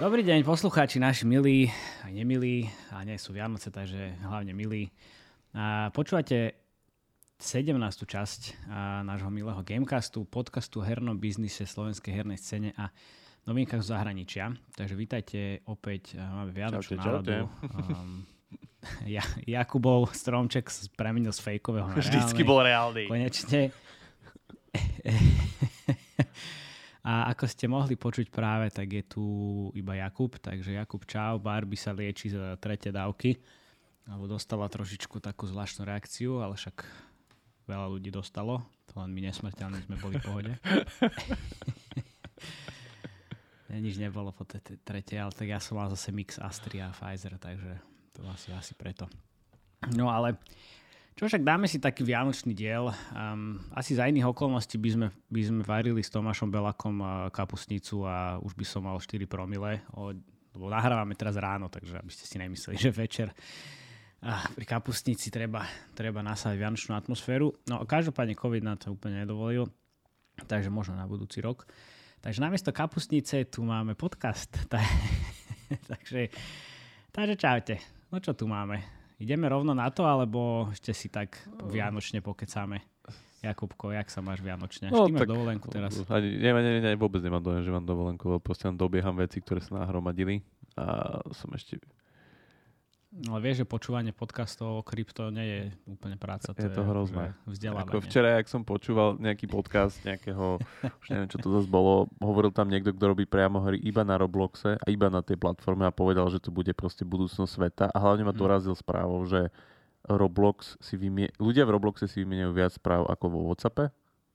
Dobrý deň, poslucháči naši milí a nemilí, a nie sú Vianoce, takže hlavne milí. A počúvate 17. časť a nášho milého Gamecastu, podcastu o hernom biznise slovenskej hernej scéne a novinkách z zahraničia. Takže vítajte opäť, máme Vianočnú náladu. Um, ja, Jakubov stromček premenil z fejkového na Vždycky bol reálny. Konečne. A ako ste mohli počuť práve, tak je tu iba Jakub. Takže Jakub, čau. Barbie sa lieči za tretie dávky. Alebo dostala trošičku takú zvláštnu reakciu, ale však veľa ľudí dostalo. To len my nesmrteľní sme boli v pohode. Nič nebolo po tretej, ale tak ja som mal zase mix Astria a Pfizer, takže to asi, asi preto. No ale čo však dáme si taký vianočný diel. Um, asi za iných okolností by sme, by sme varili s Tomášom Belakom uh, kapusnicu a už by som mal 4 promile. O, lebo nahrávame teraz ráno, takže aby ste si nemysleli, že večer uh, pri kapustnici treba, treba nasať vianočnú atmosféru. No každopádne COVID nám to úplne nedovolil, takže možno na budúci rok. Takže namiesto kapustnice tu máme podcast. takže, takže čaute. No čo tu máme? Ideme rovno na to, alebo ešte si tak vianočne pokecáme? Jakubko, jak sa máš vianočne? No, Ty máš dovolenku teraz? Ani, nie, nie, nie, vôbec nemám dojem, že mám dovolenku, lebo proste dobieham veci, ktoré sa nahromadili a som ešte ale vieš, že počúvanie podcastov o krypto nie je úplne práca. To je to hrozné. Vzdelávanie. Ako včera, ak som počúval nejaký podcast nejakého, už neviem, čo to zase bolo, hovoril tam niekto, kto robí priamo hry iba na Robloxe a iba na tej platforme a povedal, že to bude proste budúcnosť sveta a hlavne ma mhm. dorazil správou, že Roblox si vymie... ľudia v Robloxe si vymieňajú viac správ ako vo Whatsappe.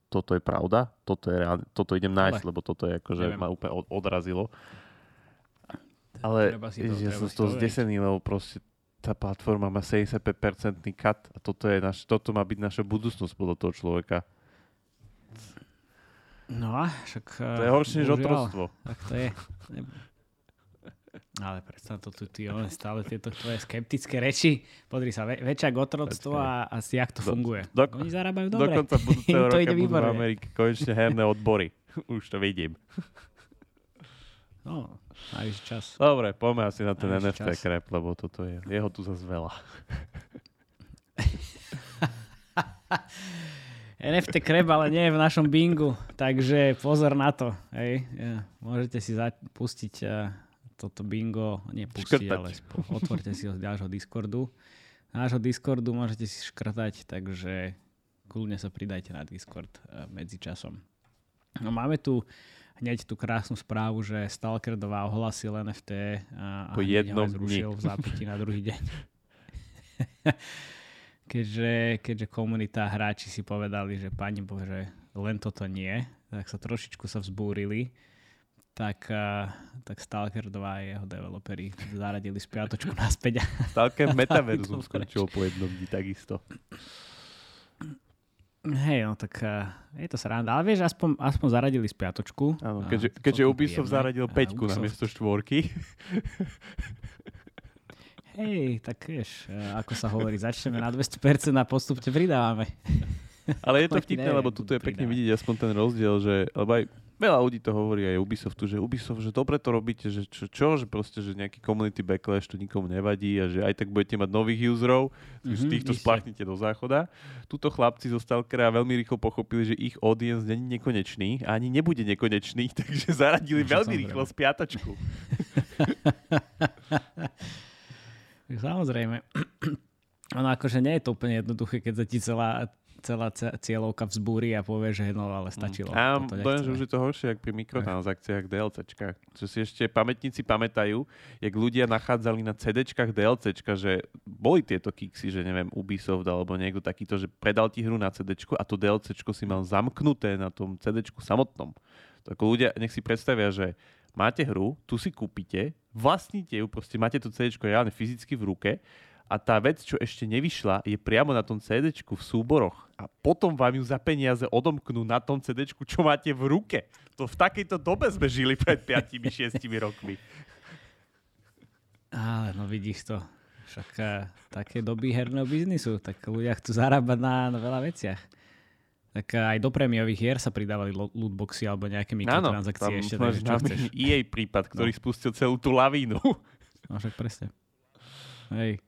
Toto je pravda, toto, je reálne, toto idem nájsť, Ale. lebo toto je akože ma úplne odrazilo. Ale to, ja som z toho zdesený, lebo proste tá platforma má 75% cut a toto, je naš, toto má byť naša budúcnosť podľa toho človeka. No a však... To je horšie než otroctvo. Tak to je. Ale predstav to tu, ty, stále tieto tvoje skeptické reči. Podri sa, väč- väčšia otroctvo a, a si, jak to funguje. Do, Oni zarábajú dobre. Dokonca budúceho roka budú v Amerike konečne herné odbory. Už to vidím. No, Najvyšší čas. Dobre, poďme asi na ten NFT čas. krep, lebo toto je, jeho tu zase veľa. NFT krep, ale nie je v našom bingu, takže pozor na to. Hej. Môžete si pustiť uh, toto bingo, nie pustiť, ale spo- otvorte si ho z ďalšieho Discordu. Nášho Discordu môžete si škrtať, takže kľudne sa pridajte na Discord uh, medzi časom. No, máme tu hneď tú krásnu správu, že Stalker 2 ohlasil NFT a, po jednom zrušil v zápäti na druhý deň. keďže, keďže komunita hráči si povedali, že pani Bože, len toto nie, tak sa trošičku sa vzbúrili tak, tak Stalker 2 a jeho developeri zaradili spiatočku naspäť. Stalker Metaversum skončil po jednom dni takisto. Hej, no tak uh, je to sranda. Ale vieš, aspoň, aspoň zaradili spiatočku. Áno, keďže, keďže Ubisoft zaradil peťku na miesto štvorky. Hej, tak vieš, ako sa hovorí, začneme na 200% a postupne pridávame. Ale je to vtipné, lebo tu je pekne vidieť aspoň ten rozdiel, že, lebo aj veľa ľudí to hovorí aj Ubisoftu, že Ubisoft, že dobre to robíte, že čo, čo že proste, že nejaký community backlash to nikomu nevadí a že aj tak budete mať nových userov, mm-hmm, z týchto spláchnite do záchoda. Tuto chlapci zo Stalkera veľmi rýchlo pochopili, že ich audience není nekonečný a ani nebude nekonečný, takže zaradili no, veľmi rýchlo spiatačku. samozrejme. Ono akože nie je to úplne jednoduché, keď sa ti celá celá cieľovka vzbúri a povie, že no ale stačilo. A poviem, že už je to horšie, ako pri mikrotransakciách DLCčkách. Čo si ešte pamätníci pamätajú, jak ľudia nachádzali na CDčkách DLCčka, že boli tieto kiksy, že neviem, Ubisoft alebo niekto takýto, že predal ti hru na CDčku a to DLCčko si mal zamknuté na tom CDčku samotnom. Tak ľudia, nech si predstavia, že máte hru, tu si kúpite, vlastníte ju, proste máte to CD reálne fyzicky v ruke a tá vec, čo ešte nevyšla, je priamo na tom CD v súboroch a potom vám ju za peniaze odomknú na tom CD, čo máte v ruke. To v takejto dobe sme žili pred 5-6 rokmi. Ale no vidíš to. však uh, také doby herného biznisu, tak ľudia chcú zarábať na, na veľa veciach. Tak uh, aj do prémiových hier sa pridávali lootboxy alebo nejaké mikrotransakcie ešte. Takže čo chceš? EA prípad, ktorý no. spustil celú tú lavínu. No však presne. Hej.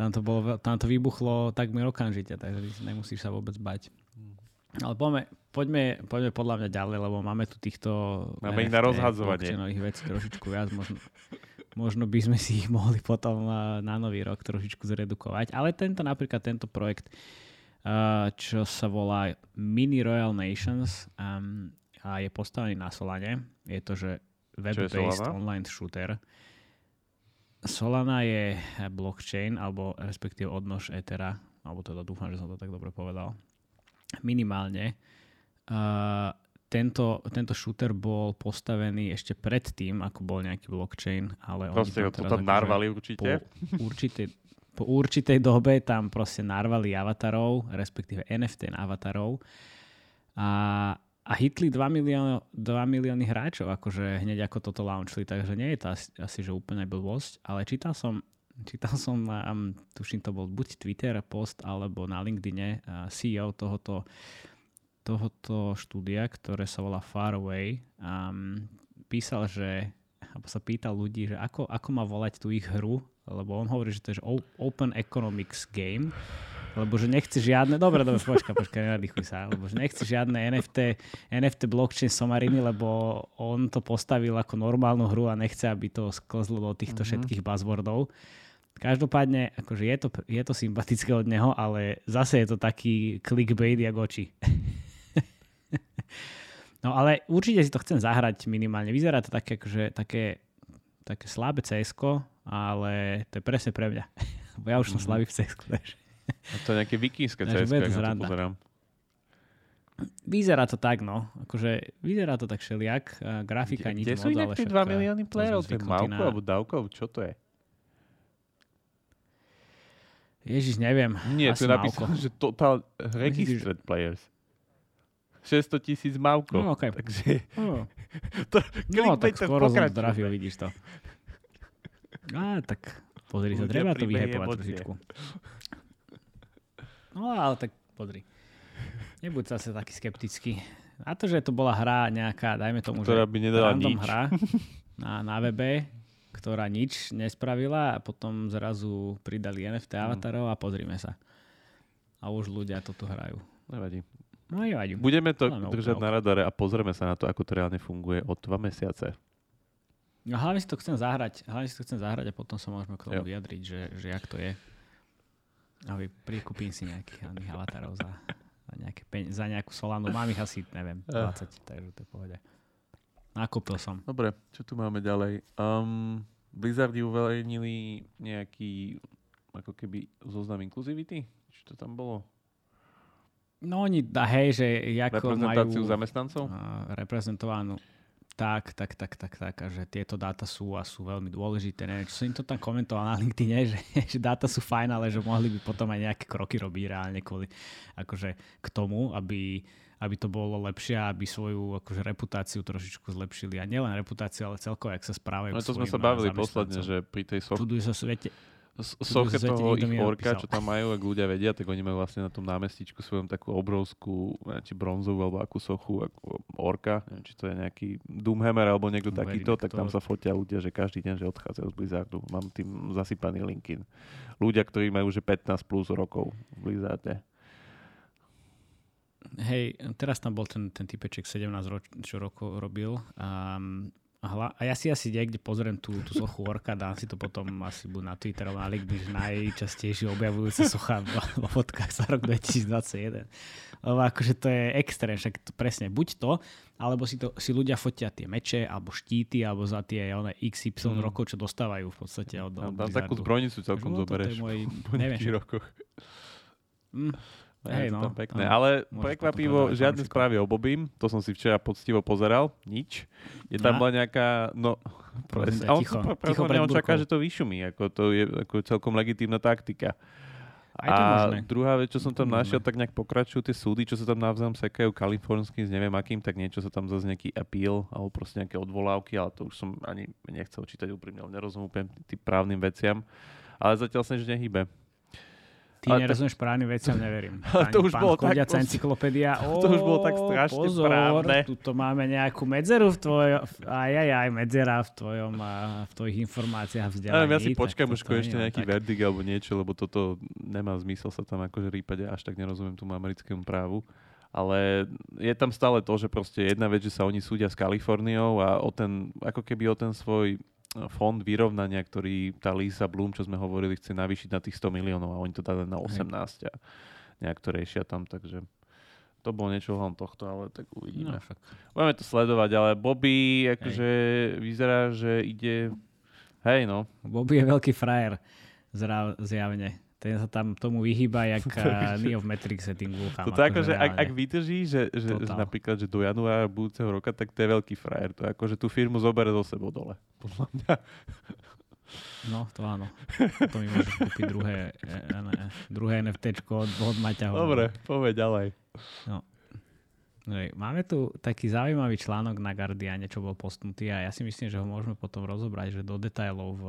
Tam to, bolo, tam to vybuchlo takmer okamžite, takže nemusíš sa vôbec bať. Ale poďme, poďme, poďme podľa mňa ďalej, lebo máme tu týchto máme ich na rozhadzovanie. vecí trošičku viac. Možno, možno by sme si ich mohli potom na nový rok trošičku zredukovať. Ale tento napríklad, tento projekt, čo sa volá Mini Royal Nations a je postavený na Solane. Je to, že web-based online shooter. Solana je blockchain, alebo respektíve odnož Ethera, alebo teda dúfam, že som to tak dobre povedal minimálne. Uh, tento, tento shooter bol postavený ešte predtým, ako bol nejaký blockchain, ale proste oni to tam akože narvali určite. Po určitej, po určitej dobe tam proste narvali avatarov, respektíve NFT avatarov a, a hitli 2 milióny, 2 milióny hráčov, akože hneď ako toto launchli, takže nie je to asi, asi že úplne blbosť, ale čítal som Čítal som, um, tuším to bol buď Twitter post alebo na LinkedIne uh, CEO tohoto, tohoto štúdia, ktoré sa volá Faraway, um, písal, že alebo sa pýtal ľudí, že ako, ako má volať tú ich hru, lebo on hovorí, že to je Open Economics Game, lebo že nechce žiadne, dobre, dobre, počka, počka, nenadýchuj sa, lebo že nechce žiadne NFT, NFT blockchain somariny, lebo on to postavil ako normálnu hru a nechce, aby to sklzlo do týchto mm-hmm. všetkých buzzwordov. Každopádne, akože je to, je to sympatické od neho, ale zase je to taký clickbait jak oči. no ale určite si to chcem zahrať minimálne. Vyzerá to také, akože, také, také slabé cs ale to je presne pre mňa. Bo ja už som mm-hmm. slabý v cs A to je nejaké vikínske cs ja to pozerám. Vyzerá to tak, no. Akože, vyzerá to tak šeliak. Grafika nič Kde sú inak tie 2 milióny playerov? To je Mauko alebo Davkov? Čo to je? Ježiš, neviem. Nie, tu je napísané, že total registered Myslíš, players. 600 tisíc mavkov. No, okay. Takže... No, to, no tak skoro som zdravil, vidíš to. Á, tak pozri sa, treba to vyhepovať trošičku. No ale tak pozri. Nebuď zase taký skeptický. A to, že to bola hra nejaká, dajme tomu, Ktorá že by nedala nič. hra na, na webe, ktorá nič nespravila a potom zrazu pridali NFT mm. avatarov a pozrime sa. A už ľudia toto hrajú. Nevadí. No nevadí. Budeme to no, držať na radare a pozrieme sa na to, ako to reálne funguje o dva mesiace. No hlavne si to chcem zahrať, hlavne si to chcem zahrať a potom sa môžeme k tomu jo. vyjadriť, že, že jak to je. A vy prikúpim si nejakých avatarov za, za, nejaké peň, za nejakú solanu. Mám ich asi, neviem, 20, uh. takže to je pohode. Nakúpil som. Dobre, čo tu máme ďalej? Um, Blizzardy uverejnili nejaký ako keby zoznam inkluzivity? Čo to tam bolo? No oni, da, hej, že ako Reprezentáciu majú, zamestnancov? Uh, reprezentovanú tak, tak, tak, tak, tak, a že tieto dáta sú a sú veľmi dôležité. Neviem, čo som im to tam komentoval na LinkedIn, že, že dáta sú fajn, ale že mohli by potom aj nejaké kroky robiť reálne kvôli akože k tomu, aby aby to bolo lepšie, aby svoju akože, reputáciu trošičku zlepšili. A nielen reputáciu, ale celkovo, ak sa správajú. No to sme sa bavili posledne, že pri tej soch... sa svete, soche toho ich orka, čo tam majú, ak ľudia vedia, tak oni majú vlastne na tom námestičku svojom takú obrovskú, či bronzovú alebo akú sochu, ako orka, neviem, či to je nejaký Doomhammer alebo niekto no, takýto, tak tam sa fotia ľudia, že každý deň, že odchádzajú z Blizzardu. Mám tým zasypaný LinkedIn. Ľudia, ktorí majú že 15 plus rokov v Blizzarde hej, teraz tam bol ten, ten typeček 17 roč, čo rokov robil a, a, hla, a ja si asi niekde pozriem tú, tú sochu Orka, dám si to potom asi buď na Twitter alebo na LinkedIn, najčastejšie objavujúca socha vo fotkách za rok 2021. Lebo akože to je extrém, však to presne buď to, alebo si, to, si ľudia fotia tie meče, alebo štíty, alebo za tie one XY mm. rokov, čo dostávajú v podstate od, od takú zbrojnicu celkom zoberieš môj, neviem, rokoch. Mm, Hej, no, pekné. No, ale prekvapivo, žiadne správy o Bobim, to som si včera poctivo pozeral, nič. Je tam bola nejaká, no, a on ticho, ticho on čaká, že to vyšumí, ako to je ako celkom legitímna taktika. A druhá vec, čo som tam našiel, tak nejak pokračujú tie súdy, čo sa tam navzájom sekajú kalifornským s neviem akým, tak niečo sa tam zase nejaký appeal alebo proste nejaké odvolávky, ale to už som ani nechcel čítať úprimne, nerozumiem úplne tým právnym veciam Ale zatiaľ sa nič nehybe. Ty Ale nerozumieš právnym veciam, neverím. Ale to už pán bolo tak Kodiaca pos- encyklopédia. to už bolo tak strašne pozor, správne. Tuto máme nejakú medzeru v tvojom... Aj, aj, aj, medzera v tvojom a v tvojich informáciách vzdelaní. Ja si tak toto už konečne nejaký tak. verdikt alebo niečo, lebo toto nemá zmysel sa tam akože rýpať, až tak nerozumiem tomu americkému právu. Ale je tam stále to, že proste jedna vec, že sa oni súdia s Kaliforniou a o ten, ako keby o ten svoj fond vyrovnania, ktorý tá Lisa Bloom, čo sme hovorili, chce navýšiť na tých 100 miliónov a oni to dali na 18 a nejak to riešia tam, takže to bolo niečo ohľadom tohto, ale tak uvidíme. No, však. Budeme to sledovať, ale Bobby akože vyzerá, že ide... Hej no, Bobby je veľký frajer, zra- zjavne. Ten sa tam tomu vyhýba, jak uh, Neo v Matrixe tým gulkám. Toto akože, ak, ak vydrží, že, že, že napríklad, že do januára budúceho roka, tak to je veľký frajer. To je ako, že tú firmu zoberie zo sebou dole. Podľa mňa. No, to áno. To mi môžeš kúpiť druhé, e, ne, druhé NFTčko od, od Maťa. Dobre, povedz ďalej. Hej, Máme tu taký zaujímavý článok na Guardiane, čo bol postnutý a ja si myslím, že ho môžeme potom rozobrať, že do detailov v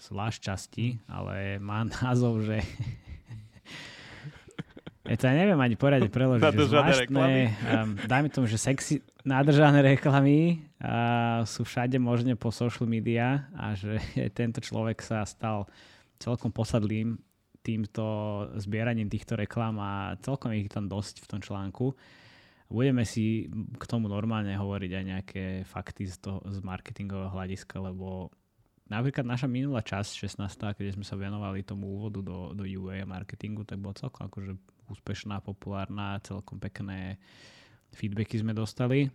zvlášť časti, ale má názov, že ja to neviem ani poriadne preložiť. Nadržané zvláštne, um, dajme tomu, že sexy, nádržané reklamy uh, sú všade možne po social media a že tento človek sa stal celkom posadlým týmto zbieraním týchto reklam a celkom ich tam dosť v tom článku. Budeme si k tomu normálne hovoriť aj nejaké fakty z, toho, z marketingového hľadiska, lebo napríklad naša minulá časť, 16. keď sme sa venovali tomu úvodu do, do UA marketingu, tak bola celkom akože úspešná, populárna, celkom pekné feedbacky sme dostali.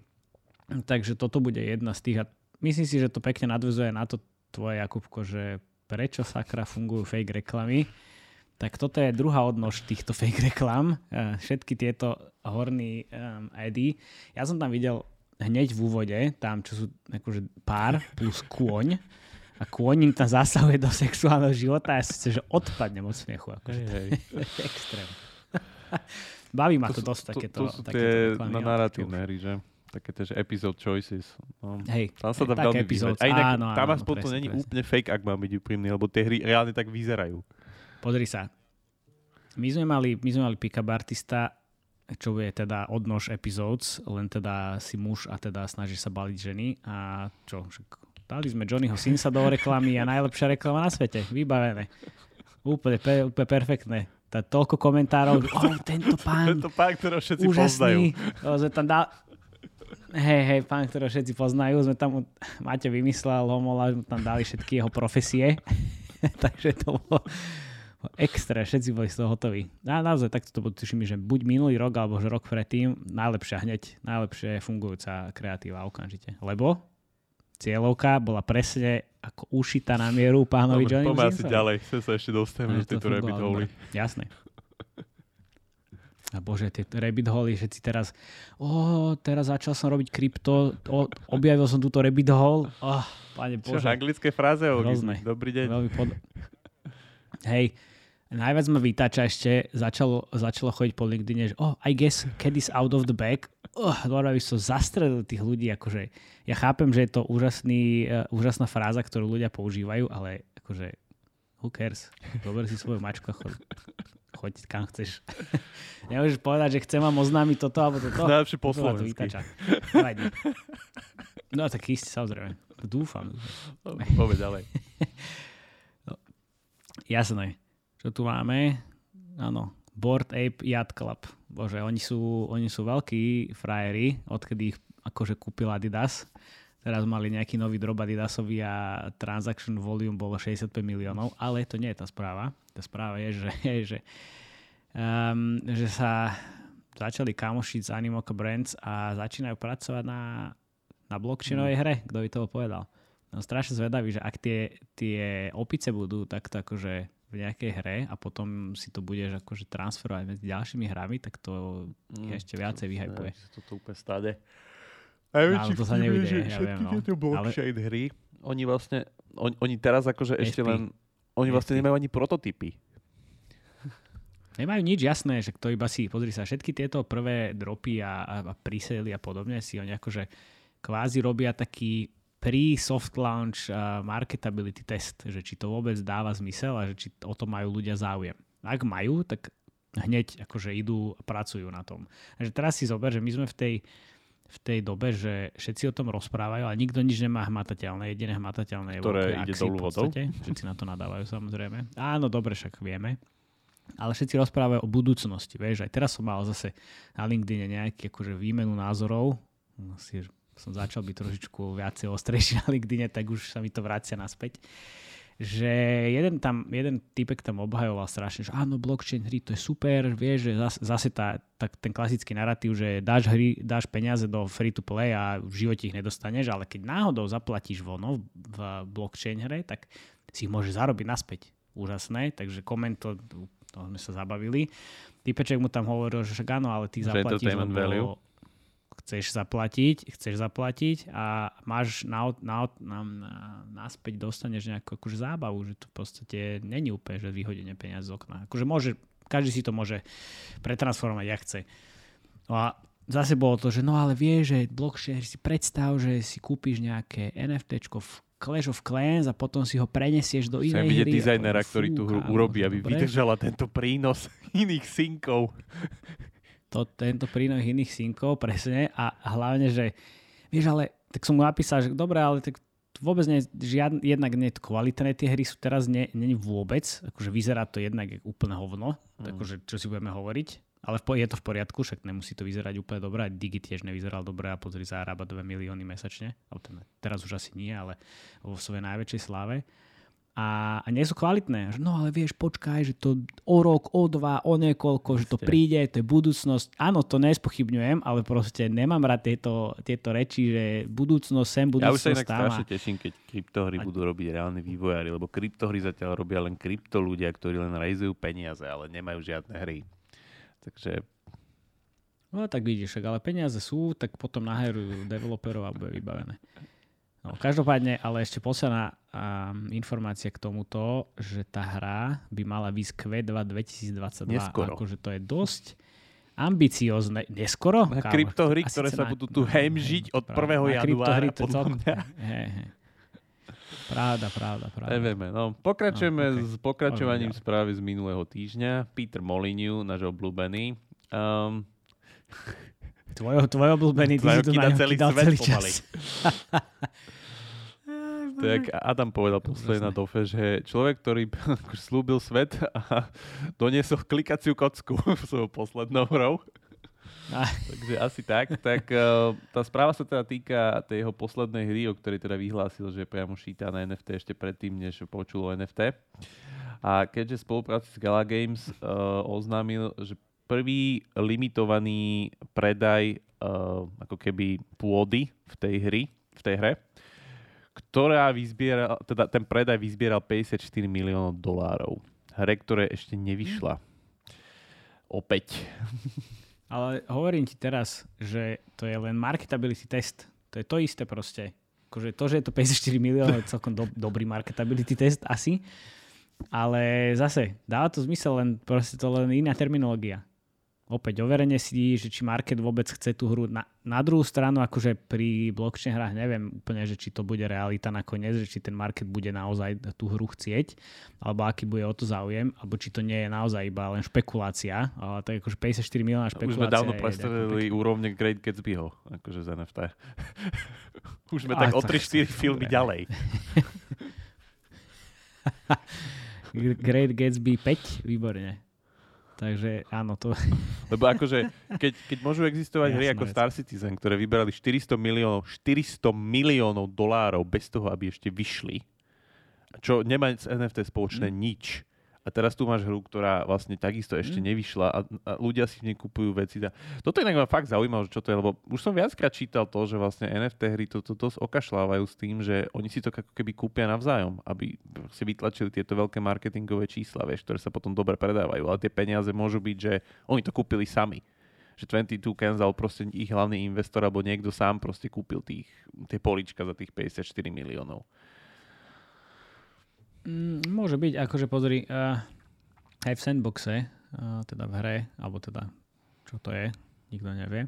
Takže toto bude jedna z tých a myslím si, že to pekne nadvezuje na to tvoje, Jakubko, že prečo sakra fungujú fake reklamy. Tak toto je druhá odnož týchto fake reklam. Eh, Všetky tieto horný um, edy. Ja som tam videl hneď v úvode, tam čo sú akože pár plus kôň a kôň im tam zasahuje do sexuálneho života a ja si chcem, že odpadnem od smiechu. Akože. Hej, hej. Extrém. Baví ma to, sú- dosť takéto, to sú takéto tie reklamy, na narratívne hry, že? Také tie, že episode choices. No. Hej, Tam sa dá veľmi epizód. vybrať. A inak, Áno, tam áno, aspoň to není úplne fake, ak mám byť úprimný, lebo tie hry reálne tak vyzerajú. Pozri sa. My sme mali, my sme mali pick-up artista, čo je teda odnož epizóds, len teda si muž a teda snaží sa baliť ženy a čo, dali sme Johnnyho Sinsa do reklamy a najlepšia reklama na svete, vybavené. Úplne, pe, úplne perfektné. Tá, toľko komentárov, oh, tento pán, Tento pán, ktorého všetci poznajú. úžasný. O, sme tam dal... Hej, hej, pán, ktorého všetci poznajú, sme tam, Máte vymyslel homola, sme tam dali všetky jeho profesie. Takže to bolo extra, všetci boli z toho hotoví. A naozaj takto to bolo, tuším, že buď minulý rok, alebo že rok predtým, najlepšia hneď, najlepšie fungujúca kreatíva okamžite. Lebo cieľovka bola presne ako ušita na mieru pánovi Johnny poďme asi ďalej. Chcem sa ešte dostaneme do to tejto rabbit dobre. Jasné. A bože, tie rabbit holy, všetci teraz, o, teraz začal som robiť krypto, o, objavil som túto rabbit hole, oh, pane Čo, bože, anglické fráze? Hrozné. Dobrý deň. veľmi pod... Hej, najviac ma vytáča ešte, začalo, začalo chodiť po LinkedIne, že oh, I guess cat is out of the bag. Oh, normálne by som zastrelil tých ľudí, akože ja chápem, že je to úžasný, uh, úžasná fráza, ktorú ľudia používajú, ale akože who cares? Zober si svoju mačku a choď, choď kam chceš. Nemôžeš povedať, že chcem vám oznámiť toto alebo toto. Najlepšie po slovensky. No tak isté, samozrejme. Dúfam. Povedz ďalej. Jasné. Čo tu máme? Áno. Board Ape Yacht Club. Bože, oni sú, oni sú veľkí frajeri, odkedy ich akože kúpil Adidas. Teraz mali nejaký nový drob Adidasový a transaction volume bolo 65 miliónov, ale to nie je tá správa. Tá správa je, že, že, um, že sa začali kamošiť z Animoca Brands a začínajú pracovať na, na blockchainovej hre. Kto by to povedal? No, strašne zvedavý, že ak tie, tie opice budú takto akože v nejakej hre a potom si to budeš akože transferovať medzi ďalšími hrami, tak to Mm, ešte viacej vyhypuje. Toto úplne stade. No, ale to sa nevidie, ja viem, no. tieto blockchain hry, oni vlastne, oni, oni teraz akože ešte SP. len, oni vlastne SP. nemajú ani prototypy. Nemajú nič jasné, že to iba si, pozri sa, všetky tieto prvé dropy a, a, a presely a podobne si oni akože kvázi robia taký pre soft launch uh, marketability test, že či to vôbec dáva zmysel a že či o to majú ľudia záujem. Ak majú, tak hneď akože idú a pracujú na tom. Takže teraz si zober, že my sme v tej, v tej dobe, že všetci o tom rozprávajú, ale nikto nič nemá hmatateľné. Jediné hmatateľné je Ktoré ide dolu vodou. Všetci na to nadávajú samozrejme. Áno, dobre, však vieme. Ale všetci rozprávajú o budúcnosti. Vieš, aj teraz som mal zase na LinkedIn nejaký akože výmenu názorov. Asi som začal byť trošičku viacej ostrejší na LinkedIn, tak už sa mi to vracia naspäť že jeden, tam, jeden typek tam obhajoval strašne, že áno, blockchain hry to je super, vieš, že zase, zase tá, tá, ten klasický narratív, že dáš, hry, dáš peniaze do free to play a v živote ich nedostaneš, ale keď náhodou zaplatíš vono v blockchain hre, tak si ich môžeš zarobiť naspäť. Úžasné, takže koment to, to sme sa zabavili. Typeček mu tam hovoril, že však áno, ale ty zaplatíš, lebo, chceš zaplatiť, chceš zaplatiť a máš na, na, na, na, naspäť dostaneš nejakú akože zábavu, že to v podstate není úplne, že vyhodenie peniaz z okna. Akože môže, každý si to môže pretransformovať, jak chce. No a zase bolo to, že no ale vie, že blockchain si predstav, že si kúpiš nejaké NFT v Clash of Clans a potom si ho prenesieš do inej hry. Dizajnera, ktorý tú hru urobí, aby dobre. vydržala tento prínos iných synkov to, tento prínos iných synkov, presne. A hlavne, že vieš, ale tak som mu napísal, že dobre, ale tak vôbec nie, žiadne, jednak nie kvalitné, tie hry sú teraz nie, nie vôbec, akože vyzerá to jednak úplne hovno, mm. akože čo si budeme hovoriť, ale v, je to v poriadku, však nemusí to vyzerať úplne dobre, Digi tiež nevyzeral dobre a pozri, zarába 2 milióny mesačne, teraz už asi nie, ale vo svojej najväčšej sláve a, a nie sú kvalitné. No ale vieš, počkaj, že to o rok, o dva, o niekoľko, že to príde, to je budúcnosť. Áno, to nespochybňujem, ale proste nemám rád tieto, tieto reči, že budúcnosť sem, budúcnosť Ja už sa inak strašne teším, keď kryptohry a... budú robiť reálni vývojári, lebo kryptohry zatiaľ robia len krypto ľudia, ktorí len rejzujú peniaze, ale nemajú žiadne hry. Takže No tak vidíš, ale peniaze sú, tak potom naherujú developerov a bude vybavené. No, každopádne, ale ešte posledná um, informácia k tomuto, že tá hra by mala výsť Q2 2022. Neskoro. Akože to je dosť ambiciozne. Neskoro? Na kryptohry, ktoré sa budú tu hemžiť od 1. januára. To mňa. He, he. Pravda, pravda, pravda. Nevieme, no. Pokračujeme no, okay. s pokračovaním okay. správy z minulého týždňa. Peter Molyneux, náš obľúbený. Um, Tvoj, tvoj obľúbený, ty si tu na celý, celý čas. Tak Adam povedal posledne na dofe, že človek, ktorý slúbil svet a doniesol klikaciu kocku svojou poslednou hrou. Takže asi tak. Tak uh, tá správa sa teda týka tej jeho poslednej hry, o ktorej teda vyhlásil, že priamo šíta na NFT ešte predtým, než počul o NFT. A keďže spolupráci s Gala Games uh, oznámil, že prvý limitovaný predaj uh, ako keby pôdy v tej hry, v tej hre, ktorá vyzbieral, teda ten predaj vyzbieral 54 miliónov dolárov. Hre, ktoré ešte nevyšla. Opäť. Ale hovorím ti teraz, že to je len marketability test. To je to isté proste. Akože to, že je to 54 miliónov, je celkom do, dobrý marketability test asi. Ale zase, dáva to zmysel, len proste to len iná terminológia opäť overenie si, že či market vôbec chce tú hru. Na, na druhú stranu, akože pri blockchain hrách neviem úplne, že či to bude realita nakoniec, že či ten market bude naozaj tú hru chcieť, alebo aký bude o to záujem, alebo či to nie je naozaj iba len špekulácia. Ale tak akože 54 milióna špekulácia. Už sme dávno predstavili úrovne Great Gatsbyho, akože z NFT. Už sme tak o 3-4 filmy ďalej. Great Gatsby 5, výborne. Takže áno, to... Lebo akože, keď, keď môžu existovať Jasné, hry ako Star Citizen, ktoré vyberali 400 miliónov, 400 miliónov dolárov bez toho, aby ešte vyšli, čo nemá s NFT spoločné mm. nič, a teraz tu máš hru, ktorá vlastne takisto ešte mm. nevyšla a, a ľudia si v nej kupujú veci. Toto inak ma fakt zaujímalo, čo to je, lebo už som viackrát čítal to, že vlastne NFT hry to, to dosť okašľávajú s tým, že oni si to ako keby kúpia navzájom, aby si vytlačili tieto veľké marketingové čísla, vieš, ktoré sa potom dobre predávajú. Ale tie peniaze môžu byť, že oni to kúpili sami že 22 Kenzal proste ich hlavný investor alebo niekto sám proste kúpil tých, tie polička za tých 54 miliónov. Mm, môže byť, akože pozri, uh, aj v sandboxe, uh, teda v hre, alebo teda čo to je, nikto nevie,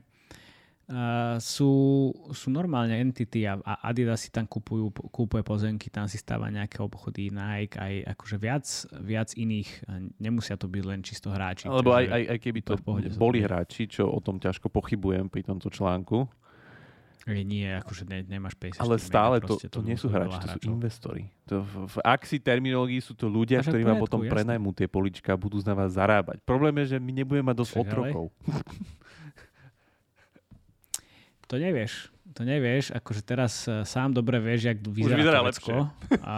Uh, sú, sú normálne entity a, a Adidas si tam kúpujú, kúpuje pozemky, tam si stáva nejaké obchody, Nike, aj akože viac, viac iných, nemusia to byť len čisto hráči. Alebo aj, aj, aj keby to, to boli hráči, čo o tom ťažko pochybujem pri tomto článku, nie, akože ne, nemáš 50 Ale stále to, to, to nie sú hráči, to sú investori. To v, v akcii terminológii sú to ľudia, ktorí vám potom prenajmú tie polička a budú z vás zarábať. Problém je, že my nebudeme mať dosť Však, otrokov. to nevieš. To nevieš. Akože teraz uh, sám dobre vieš, jak vyzerá, Už vyzerá. Lepšie. A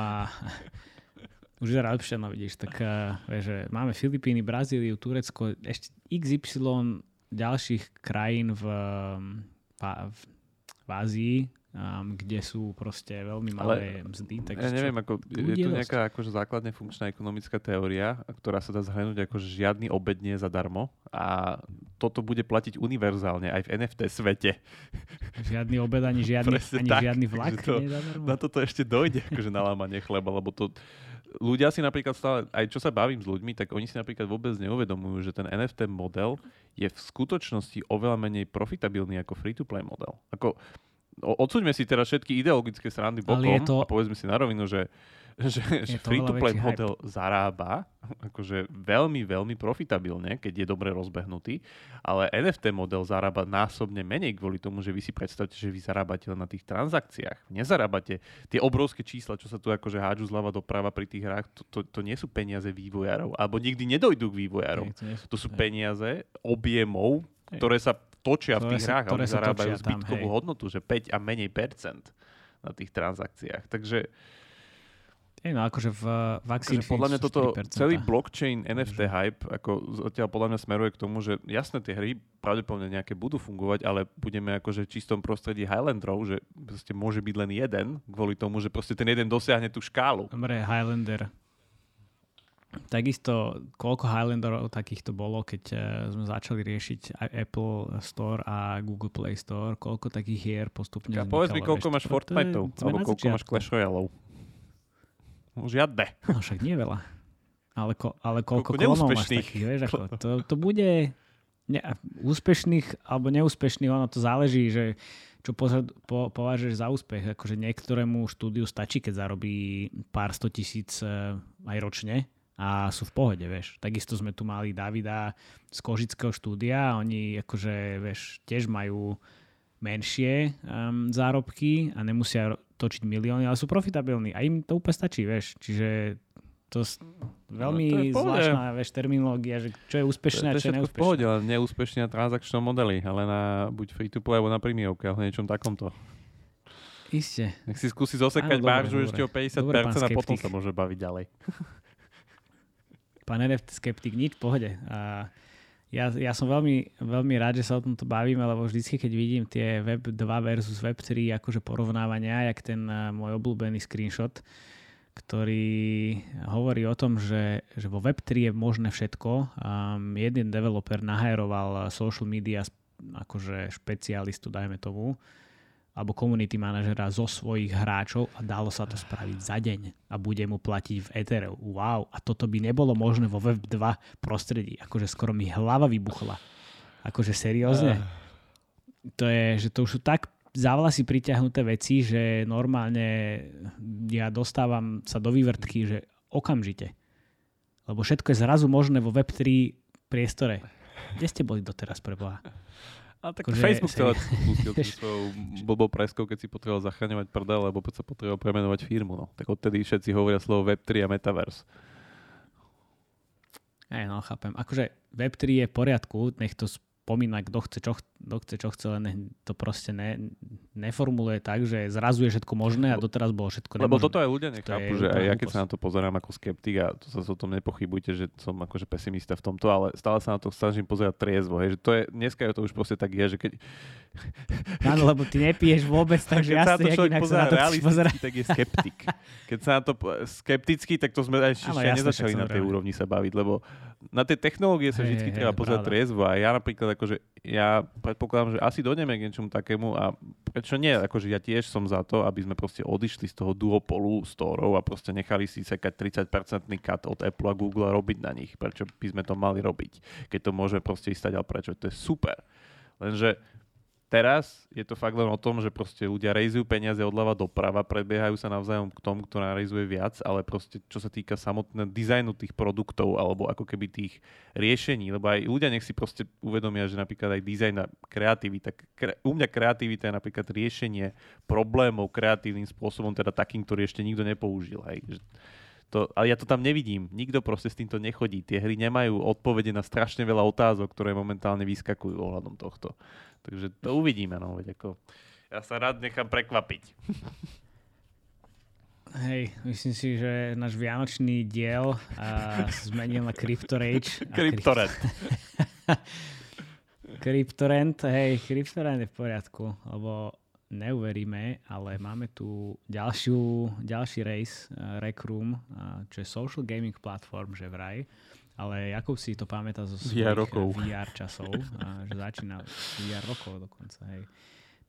už vyzerá lepšie, no vidíš. Tak uh, vieš, že máme Filipíny, Brazíliu, Turecko, ešte XY ďalších krajín v, v, v v Ázii, um, kde sú proste veľmi malé Ale mzdy. Tak ja neviem, ako, je tu nejaká akože základne funkčná ekonomická teória, ktorá sa dá zhrnúť ako že žiadny obed nie je zadarmo a toto bude platiť univerzálne aj v NFT svete. Žiadny obed ani žiadny, ani tak, žiadny vlak to, nie je zadarmo. Na toto ešte dojde, akože na lámanie chleba, lebo to ľudia si napríklad stále, aj čo sa bavím s ľuďmi, tak oni si napríklad vôbec neuvedomujú, že ten NFT model je v skutočnosti oveľa menej profitabilný ako free-to-play model. Ako, odsúďme si teraz všetky ideologické strany bokom to... a povedzme si na rovinu, že že, že free-to-play model hype. zarába akože veľmi, veľmi profitabilne, keď je dobre rozbehnutý, ale NFT model zarába násobne menej kvôli tomu, že vy si predstavte, že vy zarábate len na tých transakciách. Nezarábate tie obrovské čísla, čo sa tu akože hádžu zľava doprava pri tých hrách, to, to, to nie sú peniaze vývojárov, alebo nikdy nedojdú k vývojárom. Nie, to, to sú peniaze objemov, ktoré sa točia v tých hrách a oni zarábajú zbytkovú hodnotu, že 5 a menej percent na tých transakciách. Takže no akože v, v akože podľa mňa toto celý blockchain NFT hype ako zatiaľ podľa mňa smeruje k tomu, že jasné tie hry pravdepodobne nejaké budú fungovať, ale budeme akože v čistom prostredí Highlanderov, že proste môže byť len jeden kvôli tomu, že proste ten jeden dosiahne tú škálu. Dobre, Highlander. Takisto, koľko Highlanderov takýchto bolo, keď uh, sme začali riešiť Apple Store a Google Play Store, koľko takých hier postupne A povedz mi, koľko máš Fortniteov, alebo koľko máš Clash Royaleov. Žiadne. No však nie veľa. Ale, ko, ale koľko, koľko klonov máš takých, vieš, ako, to, to bude ne, úspešných alebo neúspešných, ono to záleží, že čo po, po, považuješ za úspech. Akože niektorému štúdiu stačí, keď zarobí pár sto tisíc uh, aj ročne a sú v pohode, vieš. Takisto sme tu mali Davida z Kožického štúdia oni akože, vieš, tiež majú menšie um, zárobky a nemusia točiť milióny, ale sú profitabilní a im to úplne stačí, vieš. Čiže to je veľmi no, to je zvláštna vieš, terminológia, že čo je úspešné a čo je neúspešné. pohode, ale neúspešné na transakčnom modeli, ale na buď free to play alebo na prímiovke, ale niečom takomto. Isté. Nech si skúsi zosekať maržu ešte o 50% dobre, a potom sa môže baviť ďalej. Pán NFT skeptik, nič v pohode. A ja, ja som veľmi, veľmi rád, že sa o tomto bavíme, lebo vždycky, keď vidím tie Web 2 versus Web 3 akože porovnávania, jak ten môj obľúbený screenshot, ktorý hovorí o tom, že, že vo Web 3 je možné všetko. Um, jeden developer nahajeroval social media akože špecialistu, dajme tomu, alebo community manažera zo svojich hráčov a dalo sa to spraviť za deň a bude mu platiť v Ethereum. Wow, a toto by nebolo možné vo Web2 prostredí. Akože skoro mi hlava vybuchla. Akože seriózne. To je, že to už sú tak za vlasy priťahnuté veci, že normálne ja dostávam sa do vývrtky, že okamžite. Lebo všetko je zrazu možné vo Web3 priestore. Kde ste boli doteraz pre Boha? A tak Kože Facebook sa pustil tú svojou blbou preskou, keď si potreboval zachraňovať prdel, lebo sa potreboval premenovať firmu. No. Tak odtedy všetci hovoria slovo Web3 a Metaverse. Aj, no, chápem. Akože Web3 je v poriadku, nech to spomína, kto chce, čo, kto chce, čo chce, len to proste ne, neformuluje tak, že zrazu je všetko možné a doteraz bolo všetko nemožné. Lebo toto aj ľudia nechápu, že aj ja keď sa na to pozerám ako skeptik a to sa o tom nepochybujte, že som akože pesimista v tomto, ale stále sa na to snažím pozerať triezvo. Hej, že to je, dneska je to už proste tak je, že keď... Áno, lebo ty nepiješ vôbec, takže jasne, jak inak sa na to pozerať. tak je skeptik. Keď sa na to skeptický, tak to sme ešte Áno, jasne, nezačali na tej úrovni sa baviť, lebo na tie technológie sa vždy treba pozerať triezvo a ja napríklad akože ja predpokladám, že asi dojdeme k niečomu takému a prečo nie? Akože ja tiež som za to, aby sme proste odišli z toho duopolu storov a proste nechali si sekať 30% cut od Apple a Google a robiť na nich. Prečo by sme to mali robiť? Keď to môžeme proste ísť ale prečo? To je super. Lenže Teraz je to fakt len o tom, že proste ľudia rejzujú peniaze odľava doprava, predbiehajú sa navzájom k tomu, kto narejzuje viac, ale proste čo sa týka samotného dizajnu tých produktov alebo ako keby tých riešení, lebo aj ľudia nech si proste uvedomia, že napríklad aj dizajn a kreativita, kre, u mňa kreativita je napríklad riešenie problémov kreatívnym spôsobom, teda takým, ktorý ešte nikto nepoužil. Hej. To, ale ja to tam nevidím. Nikto proste s týmto nechodí. Tie hry nemajú odpovede na strašne veľa otázok, ktoré momentálne vyskakujú ohľadom tohto. Takže to uvidíme, no, veď ako ja sa rád nechám prekvapiť. Hej, myslím si, že náš vianočný diel uh, zmenil na CryptoRage. Cryptorent. Cryptorent, hej, Cryptorent je v poriadku, lebo neuveríme, ale máme tu ďalšiu, ďalší race, uh, Rec Room, uh, čo je social gaming platform, že vraj ale Jakub si to pamätá zo svojich VR, rokov. VR časov, a že začína VR rokov dokonca. Hej.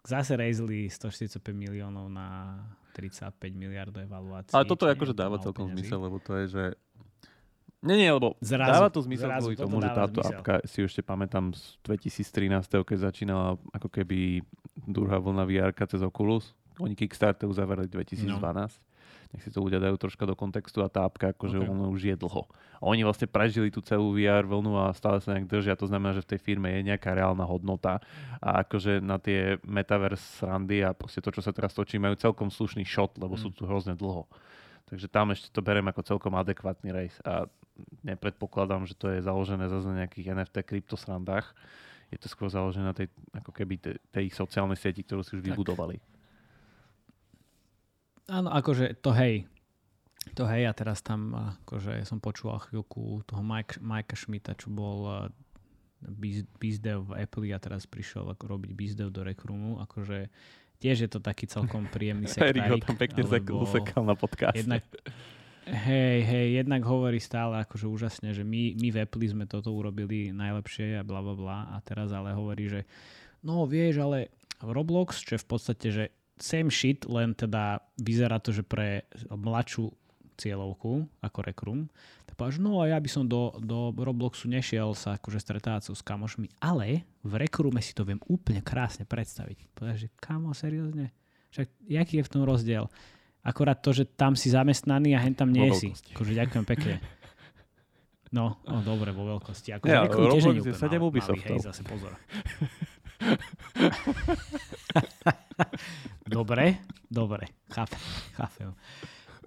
Zase rejzli 145 miliónov na 35 miliardov evaluácií. Ale toto akože dáva celkom zmysel, lebo to je, že nie, nie, lebo zrazu, dáva to zmysel kvôli tomu, že táto zmysel. apka, si ešte pamätám z 2013, keď začínala ako keby druhá vlna VR cez Oculus. Oni Kickstarter uzavreli 2012. No nech si to ľudia dajú troška do kontextu a tá apka akože okay. ono už je dlho. A oni vlastne prežili tú celú VR vlnu a stále sa nejak držia, to znamená, že v tej firme je nejaká reálna hodnota a akože na tie metaverse randy a proste to, čo sa teraz točí, majú celkom slušný shot, lebo mm. sú tu hrozne dlho. Takže tam ešte to berem ako celkom adekvátny race a nepredpokladám, že to je založené zase na nejakých NFT kryptosrandách. Je to skôr založené na tej, ako keby tej, tej sociálnej sieti, ktorú si už tak. vybudovali. Áno, akože to hej. To hej, a teraz tam akože som počúval chvíľku toho Mike, Mikea Schmidta, čo bol bizdev v Apple a teraz prišiel ako robiť bizdev do Rekroomu. Akože tiež je to taký celkom príjemný sektárik. Erik ho tam pekne zasekal na podcast. Jednak, hej, hej, jednak hovorí stále akože úžasne, že my, my v Apple sme toto urobili najlepšie a bla bla bla a teraz ale hovorí, že no vieš, ale Roblox, čo je v podstate, že same shit, len teda vyzerá to, že pre mladšiu cieľovku, ako Rekrum, tak povedal, no a ja by som do, do Robloxu nešiel sa akože stretávať s kamošmi, ale v Rekrume si to viem úplne krásne predstaviť. Povedal, že kamo, seriózne? Však jaký je v tom rozdiel? Akorát to, že tam si zamestnaný a hen tam nie si. Akože ďakujem pekne. No, no dobre, vo veľkosti. Akože ja, Roblox je 7 Ubisoftov. Hej, zase pozor. dobre, dobre, chápem, chápem.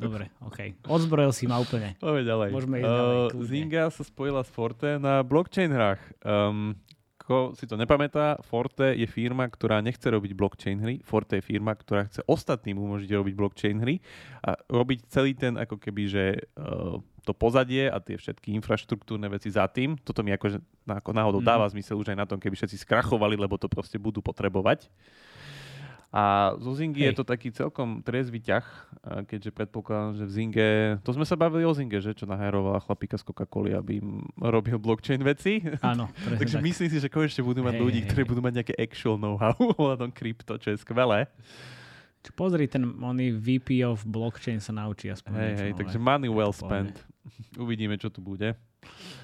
Dobre, OK. Odzbrojil si ma úplne. Poďme ďalej. Môžeme ísť ďalej. Uh, Zynga sa spojila s Forte na blockchain hrách. Um, ko si to nepamätá, Forte je firma, ktorá nechce robiť blockchain hry. Forte je firma, ktorá chce ostatným umožniť robiť blockchain hry a robiť celý ten ako keby, že uh, to pozadie a tie všetky infraštruktúrne veci za tým. Toto mi akože náhodou mm. dáva zmysel už aj na tom, keby všetci skrachovali, lebo to proste budú potrebovať. A zo Zingy Hej. je to taký celkom triezvy ťah, keďže predpokladám, že v Zinge, to sme sa bavili o Zinge, že čo naherovala chlapíka z Coca-Coly, aby im robil blockchain veci. Áno. Takže tak. myslím si, že konečne budú mať hej, ľudí, hej, ktorí hej. budú mať nejaké actual know-how ohľadom krypto, čo je skvelé. Čo pozri, ten oný VP of blockchain sa naučí aspoň Hej, hej, takže money well spent. Uvidíme, čo tu bude.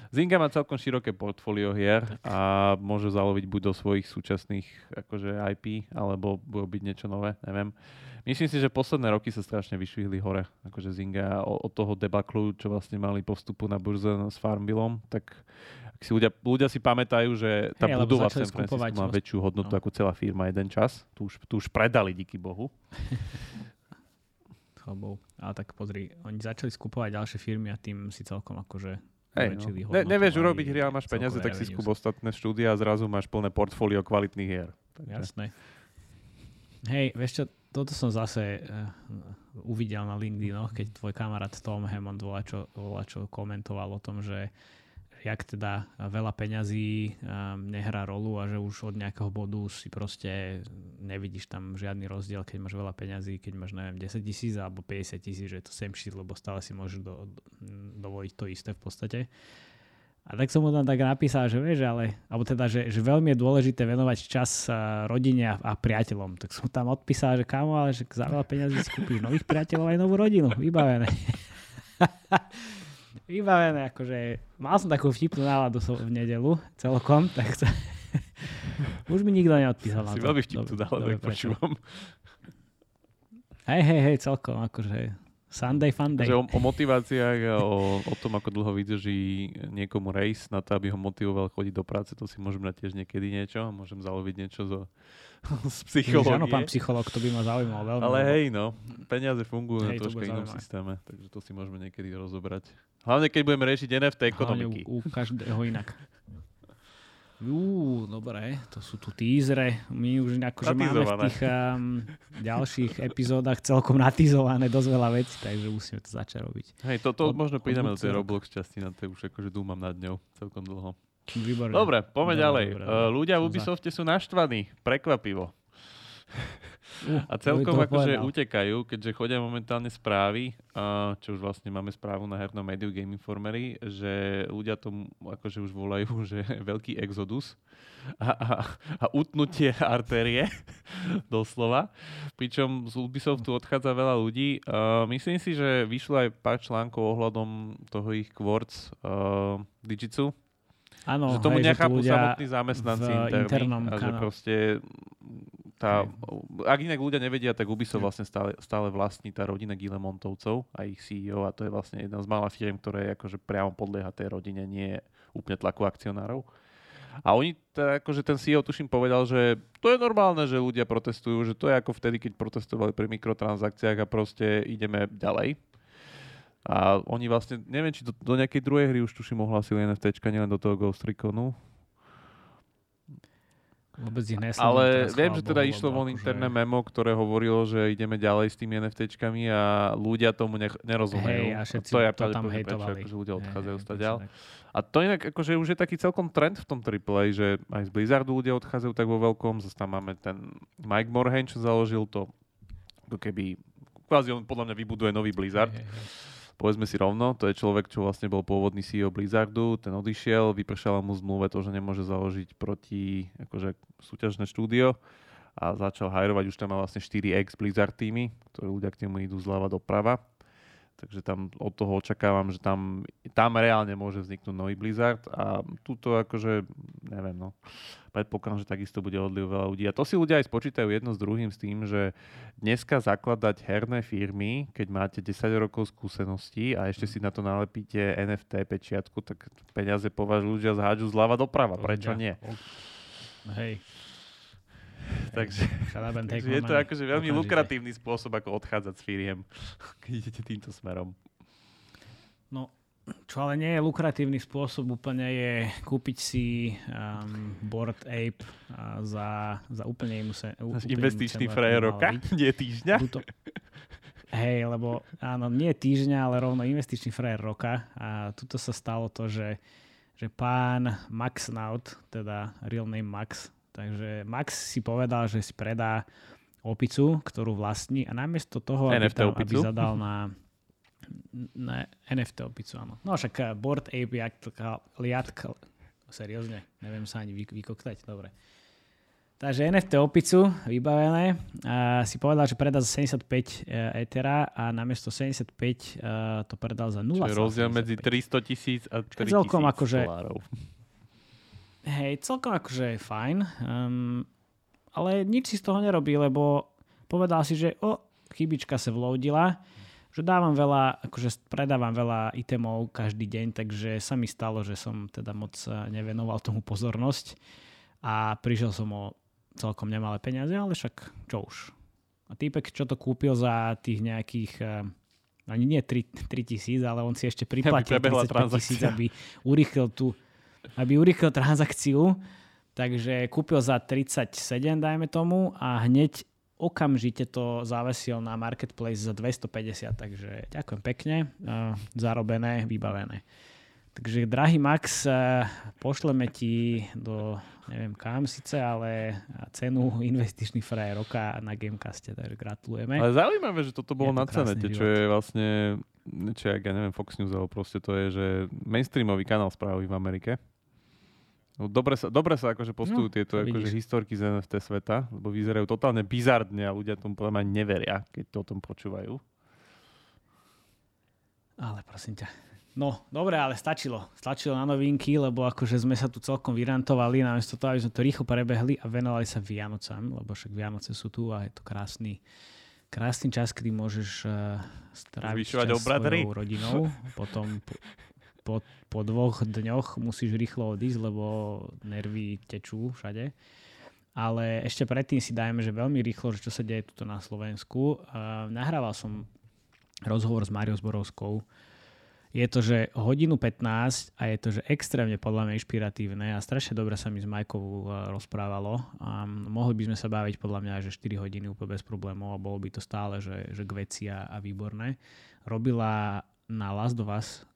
Zynga má celkom široké portfólio hier a môže zaloviť buď do svojich súčasných akože IP, alebo robiť niečo nové, neviem. Myslím si, že posledné roky sa strašne vyšvihli hore, akože Zynga od toho debaklu, čo vlastne mali postupu na burze s Farmvillom, tak ak si ľudia, ľudia si pamätajú, že tá hey, budova v San Francisco má väčšiu hodnotu no. ako celá firma jeden čas. Tu už, tu už predali, díky Bohu. Ale tak pozri, oni začali skupovať ďalšie firmy a tým si celkom akože Hej, no. ne, nevieš urobiť hry a máš peniaze, tak si skúb ostatné štúdia a zrazu máš plné portfólio kvalitných hier. Takže... Jasné. Hej, vieš čo, toto som zase uh, uvidel na LinkedIn, keď tvoj kamarát Tom Hammond volá čo, volá čo komentoval o tom, že jak teda veľa peňazí um, nehrá rolu a že už od nejakého bodu si proste nevidíš tam žiadny rozdiel, keď máš veľa peňazí, keď máš, neviem, 10 tisíc alebo 50 tisíc, že je to sem shit, lebo stále si môžeš do, do, dovoliť to isté v podstate. A tak som mu tam tak napísal, že vieš, ale, alebo teda, že, že veľmi je dôležité venovať čas rodine a, a priateľom. Tak som tam odpísal, že kamo, ale že za veľa peňazí si kúpiš nových priateľov aj novú rodinu. Vybavené. vybavené, akože mal som takú vtipnú náladu v nedelu celkom, tak to... Už mi nikto neodpísal na Si veľmi vtip tu Dobre, dal, dobre, tak prečo? počúvam. Hej, hej, hej, celkom, akože Sunday fun day. Že o, o motiváciách a o, o tom, ako dlho vydrží niekomu race na to, aby ho motivoval chodiť do práce, to si môžem dať tiež niekedy niečo. Môžem zaloviť niečo zo, z Ježiš, Áno, pán psychológie. psycholog, to by ma zaujímalo veľmi. Ale hej, no, peniaze fungujú na Hej, to troška inom zaujímavé. systéme, takže to si môžeme niekedy rozobrať. Hlavne, keď budeme riešiť NFT Hlavne ekonomiky. U, u každého inak. Jú, dobre, to sú tu teasere. My už akože máme v tých um, ďalších epizódach celkom natizované dosť veľa vecí, takže musíme to začať robiť. Hej, to, to Od- možno od pridáme do tej Roblox časti, na tej už akože dúmam nad ňou celkom dlho. Výborne. Dobre, poďme Dobre, ďalej. dobre, dobre. ľudia v. Ubisofte sú naštvaní, prekvapivo. Uh, A celkom akože utekajú, keďže chodia momentálne správy, čo už vlastne máme správu na hernom médiu Game Informery, že ľudia tomu akože už volajú, že veľký exodus a, a, a utnutie artérie, doslova. Pričom z Ubisoftu odchádza veľa ľudí. Myslím si, že vyšlo aj pár článkov ohľadom toho ich Quartz uh, Digitsu, Áno, že tomu hej, že nechápu ľudia samotní zamestnanci v internom a že proste tá, ak inak ľudia nevedia, tak Ubisoft vlastne stále, stále vlastní tá rodina Gilemontovcov a ich CEO a to je vlastne jedna z malých firm, ktoré akože priamo podlieha tej rodine, nie úplne tlaku akcionárov. A oni, teda, akože ten CEO tuším povedal, že to je normálne, že ľudia protestujú, že to je ako vtedy, keď protestovali pri mikrotransakciách a proste ideme ďalej. A oni vlastne, neviem, či do, do nejakej druhej hry už tuším ohlasili NFTčka, nielen do toho Ghost Reconu. Vôbec ich Ale teraz, viem, že teda išlo von akože- interné memo, ktoré hovorilo, že ideme ďalej s tými NFTčkami a ľudia tomu nech- nerozumejú. Hej, a všetci to je to tam pravdepodobne prečo hejtovali. akože ľudia odchádzajú hej, stať presne ďal. tak. A to inak akože už je taký celkom trend v tom AAA, že aj z Blizzardu ľudia odchádzajú tak vo veľkom. Zase tam máme ten Mike Morhaime, čo založil to, ako keby, kvázi on podľa mňa vybuduje nový Blizzard. Hej, hej, hej. Povedzme si rovno, to je človek, čo vlastne bol pôvodný CEO Blizzardu, ten odišiel, vypršala mu zmluve to, že nemôže založiť proti akože, súťažné štúdio a začal hajrovať, už tam má vlastne 4 ex Blizzard týmy, ktoré ľudia k nemu idú zľava doprava. Takže tam od toho očakávam, že tam, tam reálne môže vzniknúť nový Blizzard a túto akože, neviem no, predpokladám, že takisto bude odliv veľa ľudí. A to si ľudia aj spočítajú jedno s druhým s tým, že dneska zakladať herné firmy, keď máte 10 rokov skúseností a ešte si na to nalepíte NFT pečiatku, tak peniaze považujú ľudia zhádžu zľava doprava. Prečo nie? Hej. Takže, takže je to akože veľmi Okamžite. lukratívny spôsob, ako odchádzať z firiem, keď idete týmto smerom. No, čo ale nie je lukratívny spôsob úplne je kúpiť si um, Board Ape uh, za, za úplne inú se, u- úplne Investičný frajer roka, nie týždňa. Tuto, hej, lebo áno, nie týždňa, ale rovno investičný frajer roka. A tuto sa stalo to, že, že pán Max Naut, teda real name Max, takže Max si povedal, že si predá opicu, ktorú vlastní a namiesto toho, aby, NFT tam, opicu? aby zadal na, na NFT opicu, áno. No však eh, Board Ape, liatka, seriózne, neviem sa ani vy, vykoktať, dobre. Takže NFT opicu vybavené. A si povedal, že predá za 75 Ethera a namiesto 75 eh, to predal za 0. Čo je rozdiel medzi 300 tisíc a 3 celkom tisíc akože- dolárov. Hej, celkom akože je fajn. Um, ale nič si z toho nerobí, lebo povedal si, že o, chybička sa vloadila, že dávam veľa, akože predávam veľa itemov každý deň, takže sa mi stalo, že som teda moc nevenoval tomu pozornosť a prišiel som o celkom nemalé peniaze, ale však čo už. A týpek, čo to kúpil za tých nejakých eh, ani nie 3, 3 tisíc, ale on si ešte priplatil prebehla 35 tisíc, aby urýchlil tú aby urýchlil transakciu, takže kúpil za 37, dajme tomu, a hneď okamžite to zavesil na marketplace za 250, takže ďakujem pekne, uh, zarobené, vybavené. Takže drahý Max, uh, pošleme ti do, neviem kam síce, ale cenu investičný frajer roka na Gamecaste, takže gratulujeme. Ale zaujímavé, že toto bolo to na Cenete, čo je vlastne, čo je, ja neviem, Fox News, alebo proste to je, že mainstreamový kanál správy v Amerike. No, Dobre sa, dobre sa akože postujú No, tieto to akože historky z NFT sveta, lebo vyzerajú totálne bizardne a ľudia tomu podľa mňa neveria, keď to o tom počúvajú. Ale prosím ťa, No, dobre, ale stačilo. Stačilo na novinky, lebo akože sme sa tu celkom vyrantovali, namiesto toho, aby sme to rýchlo prebehli a venovali sa Vianocam, lebo však Vianoce sú tu a je to krásny, krásny čas, kedy môžeš uh, stráviť Zvyšovať čas obradry. svojou rodinou. Potom po, po, dvoch dňoch musíš rýchlo odísť, lebo nervy tečú všade. Ale ešte predtým si dajme, že veľmi rýchlo, že čo sa deje tuto na Slovensku. Uh, nahrával som rozhovor s Mariou Zborovskou, je to, že hodinu 15 a je to, že extrémne podľa mňa inšpiratívne a strašne dobre sa mi s Majkou uh, rozprávalo. A mohli by sme sa baviť podľa mňa, že 4 hodiny úplne bez problémov a bolo by to stále, že, že k veci a, a výborné. Robila na Last of Us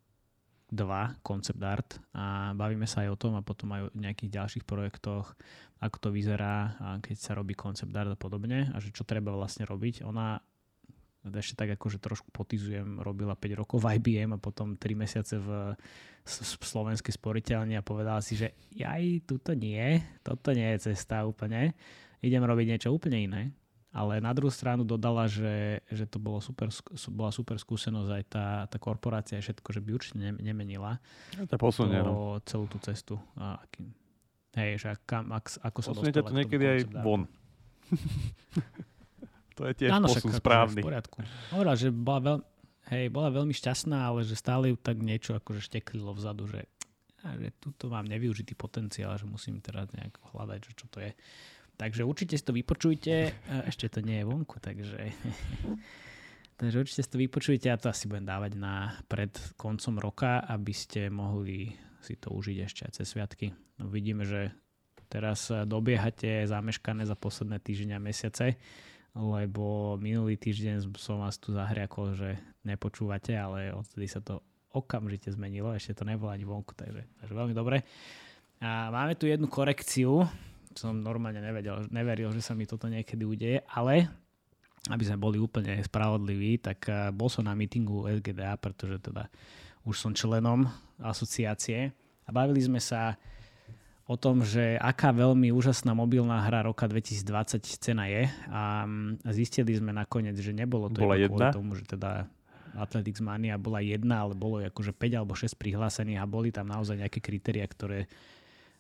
2 concept art a bavíme sa aj o tom a potom aj o nejakých ďalších projektoch, ako to vyzerá, keď sa robí concept art a podobne a že čo treba vlastne robiť. Ona ešte tak akože trošku potizujem, robila 5 rokov v IBM a potom 3 mesiace v, slovenskej sporiteľni a povedala si, že aj tuto nie, toto nie je cesta úplne, idem robiť niečo úplne iné. Ale na druhú stranu dodala, že, že to bolo super, bola super skúsenosť aj tá, tá korporácia a všetko, že by určite ne, nemenila to posunie, no. celú tú cestu. A, hej, že kam, ak, ako sa Posuniete to niekedy aj von. To je tiež Áno, posun však, správny. V poriadku. Hovorila, že bola, veľ, hej, bola veľmi šťastná, ale že stále ju tak niečo akože šteklilo vzadu, že, že tuto mám nevyužitý potenciál, že musím teraz nejak hľadať, že čo to je. Takže určite si to vypočujte. Ešte to nie je vonku, takže... takže určite si to vypočujte a to asi budem dávať na pred koncom roka, aby ste mohli si to užiť ešte aj cez sviatky. No, vidíme, že teraz dobiehate zameškané za posledné týždňa mesiace lebo minulý týždeň som vás tu zahriakol, že nepočúvate, ale odtedy sa to okamžite zmenilo, ešte to nebolo ani vonku, takže, takže veľmi dobre. A máme tu jednu korekciu, som normálne nevedel, neveril, že sa mi toto niekedy udeje, ale aby sme boli úplne spravodliví, tak eh, bol som na mítingu SGDA, pretože teda už som členom asociácie a bavili sme sa o tom, že aká veľmi úžasná mobilná hra roka 2020 cena je a zistili sme nakoniec, že nebolo to bola jedna? tomu, že teda Athletics Mania bola jedna, ale bolo akože 5 alebo 6 prihlásených a boli tam naozaj nejaké kritéria, ktoré,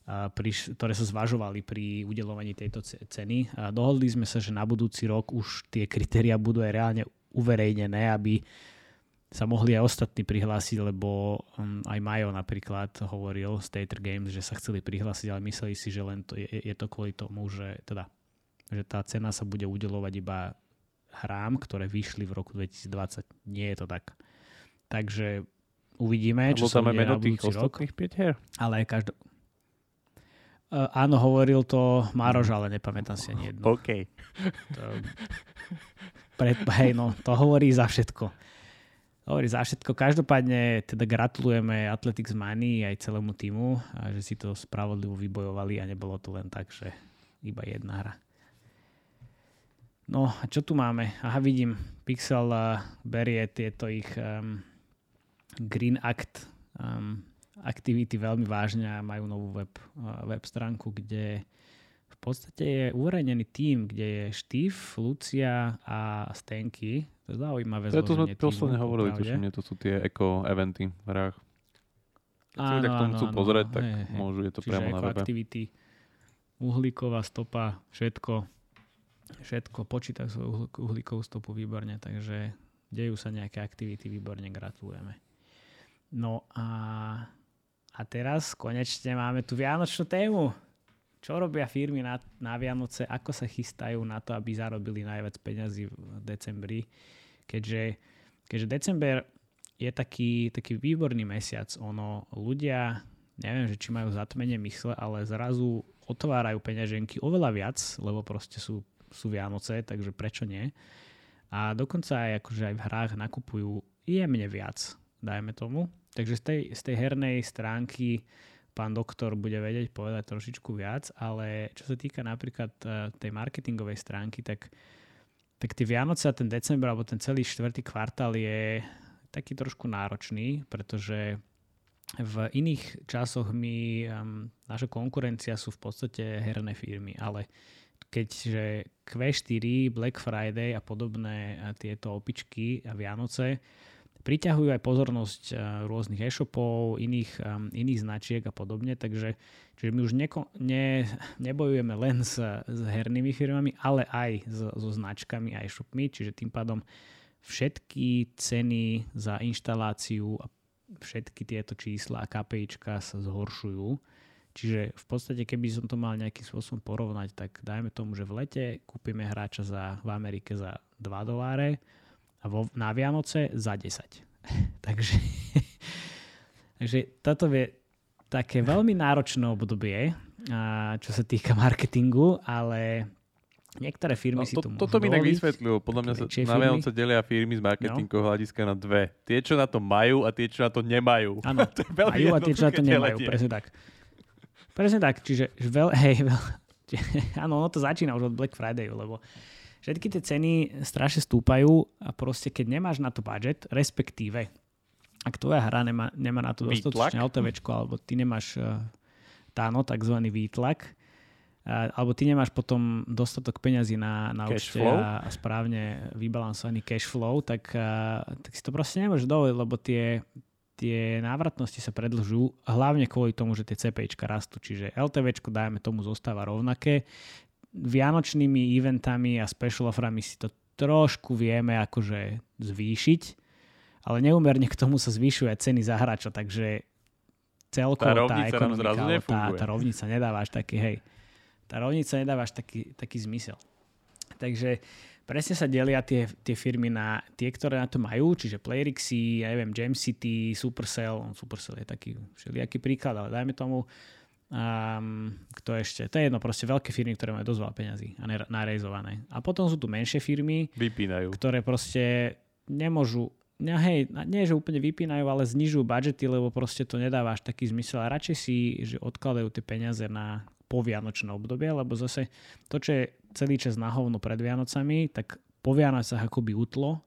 priš, ktoré sa zvažovali pri udelovaní tejto ceny. A dohodli sme sa, že na budúci rok už tie kritéria budú aj reálne uverejnené, aby sa mohli aj ostatní prihlásiť, lebo um, aj Majo napríklad hovoril z Tater Games, že sa chceli prihlásiť, ale mysleli si, že len to je, je to kvôli tomu, že, teda, že tá cena sa bude udelovať iba hrám, ktoré vyšli v roku 2020. Nie je to tak. Takže uvidíme, čo sa bude na tých rok. 5 her? Ale každý... Uh, áno, hovoril to Maroš, ale nepamätám si ani jedno. OK. To, pred, hej, no, to hovorí za všetko hovorí za všetko. Každopádne teda gratulujeme Athletics Money aj celému týmu, a že si to spravodlivo vybojovali a nebolo to len tak, že iba jedna hra. No a čo tu máme? Aha, vidím, Pixel uh, berie tieto ich um, Green Act um, aktivity veľmi vážne a majú novú web, web stránku, kde v podstate je uverejnený tým, kde je Steve, Lucia a Stenky to je zaujímavé To, to sme posledne hovorili, tuším, to sú tie eco-eventy v hrách. Keď áno, ľudia k tomu chcú pozrieť, tak hej, môžu, je to Čiže priamo na webe. aktivity, uhlíková stopa, všetko, všetko, počítajú svoju uhlíkovú stopu výborne, takže dejú sa nejaké aktivity, výborne gratulujeme. No a, a teraz konečne máme tu Vianočnú tému. Čo robia firmy na, na Vianoce, ako sa chystajú na to, aby zarobili najviac peňazí v decembri, keďže, keďže december je taký, taký výborný mesiac. Ono, ľudia, neviem, že či majú zatmenie mysle, ale zrazu otvárajú peňaženky oveľa viac, lebo proste sú, sú Vianoce, takže prečo nie? A dokonca aj, akože aj v hrách nakupujú jemne viac, dajme tomu. Takže z tej, z tej hernej stránky pán doktor bude vedieť povedať trošičku viac, ale čo sa týka napríklad e, tej marketingovej stránky, tak, tak tie Vianoce a ten december alebo ten celý štvrtý kvartál je taký trošku náročný, pretože v iných časoch my, um, naša konkurencia sú v podstate herné firmy, ale keďže Q4, Black Friday a podobné a tieto opičky a Vianoce priťahujú aj pozornosť uh, rôznych e-shopov, iných, um, iných značiek a podobne, takže čiže my už neko, ne, nebojujeme len s, s hernými firmami, ale aj so značkami a e-shopmi, čiže tým pádom všetky ceny za inštaláciu a všetky tieto čísla a KPIčka sa zhoršujú. Čiže v podstate, keby som to mal nejakým spôsobom porovnať, tak dajme tomu, že v lete kúpime hráča za, v Amerike za 2 doláre a vo, na Vianoce za 10. takže, takže toto je také veľmi náročné obdobie, a, čo sa týka marketingu, ale Niektoré firmy no, si to, to Toto mi tak vysvetlilo. Podľa mňa sa na Vianoce delia firmy z marketingového no. hľadiska na dve. Tie, čo na to majú a tie, čo na to nemajú. Áno, majú a tie, čo na to nemajú. Presne tak. Presne tak. Čiže veľ, hej, veľ, áno, ono to začína už od Black Friday, lebo všetky tie ceny strašne stúpajú a proste keď nemáš na to budget, respektíve ak tvoja hra nemá, nemá na to dostatočne LTVčko, alebo ty nemáš uh, táno, takzvaný výtlak, alebo ty nemáš potom dostatok peňazí na, na účte a, a správne vybalansovaný cash flow, tak, a, tak si to proste nemôžeš dovoliť, lebo tie, tie návratnosti sa predlžujú, hlavne kvôli tomu, že tie CPIčka rastú, čiže LTVčko dajme tomu zostáva rovnaké. Vianočnými eventami a special offerami si to trošku vieme akože zvýšiť, ale neumerne k tomu sa zvyšuje ceny za hráča, takže celkovo tá, tá ekonomika, tá, tá rovnica nedáva až taký, hej, tá rovnica nedáva až taký, taký zmysel. Takže presne sa delia tie, tie firmy na tie, ktoré na to majú, čiže Playrixy, ja neviem, Jam City, Supercell, Supercell je taký všelijaký príklad, ale dajme tomu, um, kto ešte, to je jedno, proste veľké firmy, ktoré majú dosť veľa peňazí a narejzované. A potom sú tu menšie firmy, Vypínajú. ktoré proste nemôžu No hej, nie že úplne vypínajú, ale znižujú budžety, lebo proste to nedáva až taký zmysel a radšej si, že odkladajú tie peniaze na povianočné obdobie, lebo zase to, čo je celý čas na hovno pred Vianocami, tak po Vianocach akoby utlo,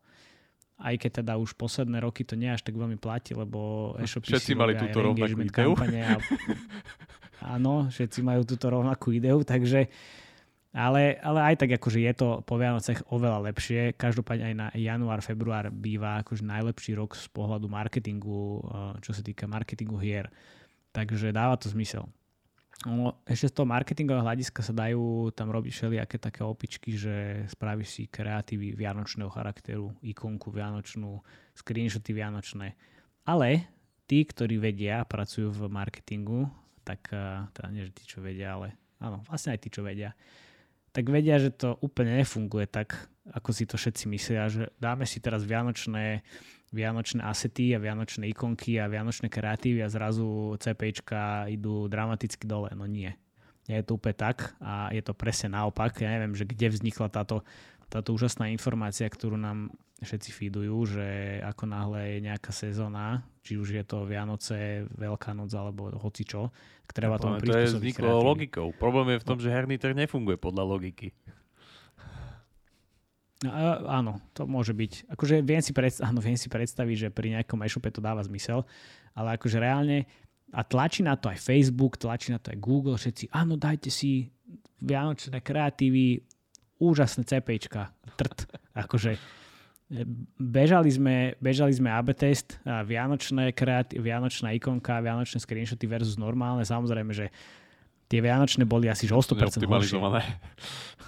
aj keď teda už posledné roky to nie až tak veľmi platí, lebo e-shopy všetci mali túto rovnakú ideu. A, áno, všetci majú túto rovnakú ideu, takže ale, ale aj tak akože je to po Vianocech oveľa lepšie. Každopádne aj na január, február býva akože najlepší rok z pohľadu marketingu, eh, čo sa týka marketingu hier. Takže dáva to zmysel. No, ešte z toho marketingového hľadiska sa dajú tam robiť všelijaké také opičky, že spravíš si kreatívy vianočného charakteru, ikonku vianočnú, screenshoty vianočné. Ale tí, ktorí vedia, pracujú v marketingu, tak eh, teda nie, že tí, čo vedia, ale áno, vlastne aj tí, čo vedia, tak vedia, že to úplne nefunguje tak, ako si to všetci myslia, že dáme si teraz vianočné vianočné asety a vianočné ikonky a vianočné kreatívy a zrazu CPčka idú dramaticky dole. No nie. Nie je to úplne tak a je to presne naopak. Ja neviem, že kde vznikla táto, táto úžasná informácia, ktorú nám všetci feedujú, že ako náhle je nejaká sezóna, či už je to Vianoce, Veľká noc alebo hoci čo, tak treba tomu prispôsobiť. To je vzniklo logikou. Problém je v tom, že herný trh nefunguje podľa logiky. No, áno, to môže byť. Akože viem si, predstaviť, áno, viem si predstaviť, že pri nejakom e-shope to dáva zmysel, ale akože reálne a tlačí na to aj Facebook, tlačí na to aj Google, všetci, áno, dajte si vianočné kreatívy, úžasné CPčka, trt. Akože e, bežali sme, bežali sme AB test, a vianočné kreatív, vianočná ikonka, vianočné screenshoty versus normálne. Samozrejme, že tie vianočné boli asi že o 100% horšie.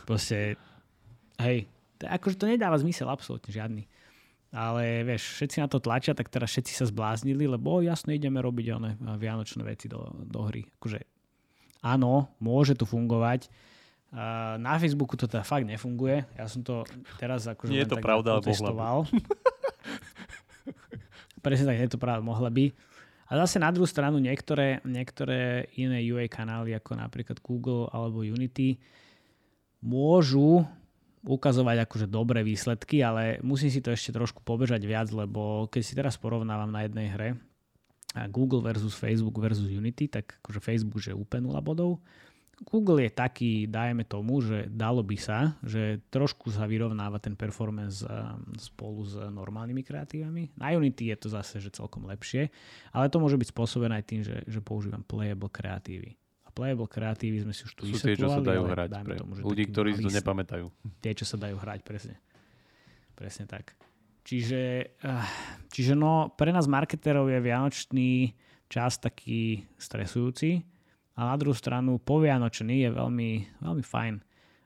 Proste, hej, akože to nedáva zmysel absolútne žiadny. Ale vieš, všetci na to tlačia, tak teraz všetci sa zbláznili, lebo jasne ideme robiť one vianočné veci do, do hry. Akože áno, môže to fungovať. Uh, na Facebooku to teda fakt nefunguje. Ja som to teraz akože Nie je to pravda, ale testoval. Presne tak, nie je to pravda, mohla by. A zase na druhú stranu niektoré, niektoré iné UA kanály, ako napríklad Google alebo Unity, môžu ukazovať akože dobré výsledky, ale musím si to ešte trošku pobežať viac, lebo keď si teraz porovnávam na jednej hre Google versus Facebook versus Unity, tak akože Facebook že úplne 0 bodov. Google je taký, dajme tomu, že dalo by sa, že trošku sa vyrovnáva ten performance spolu s normálnymi kreatívami. Na Unity je to zase že celkom lepšie, ale to môže byť spôsobené aj tým, že, že používam playable kreatívy playable kreatívy sme si už tu Sú tie, čo sa dajú hrať. Pre tomu, ľudí, ktorí si to nepamätajú. Tie, čo sa dajú hrať, presne. Presne tak. Čiže, uh, čiže no, pre nás marketerov je vianočný čas taký stresujúci a na druhú stranu povianočný je veľmi, veľmi fajn.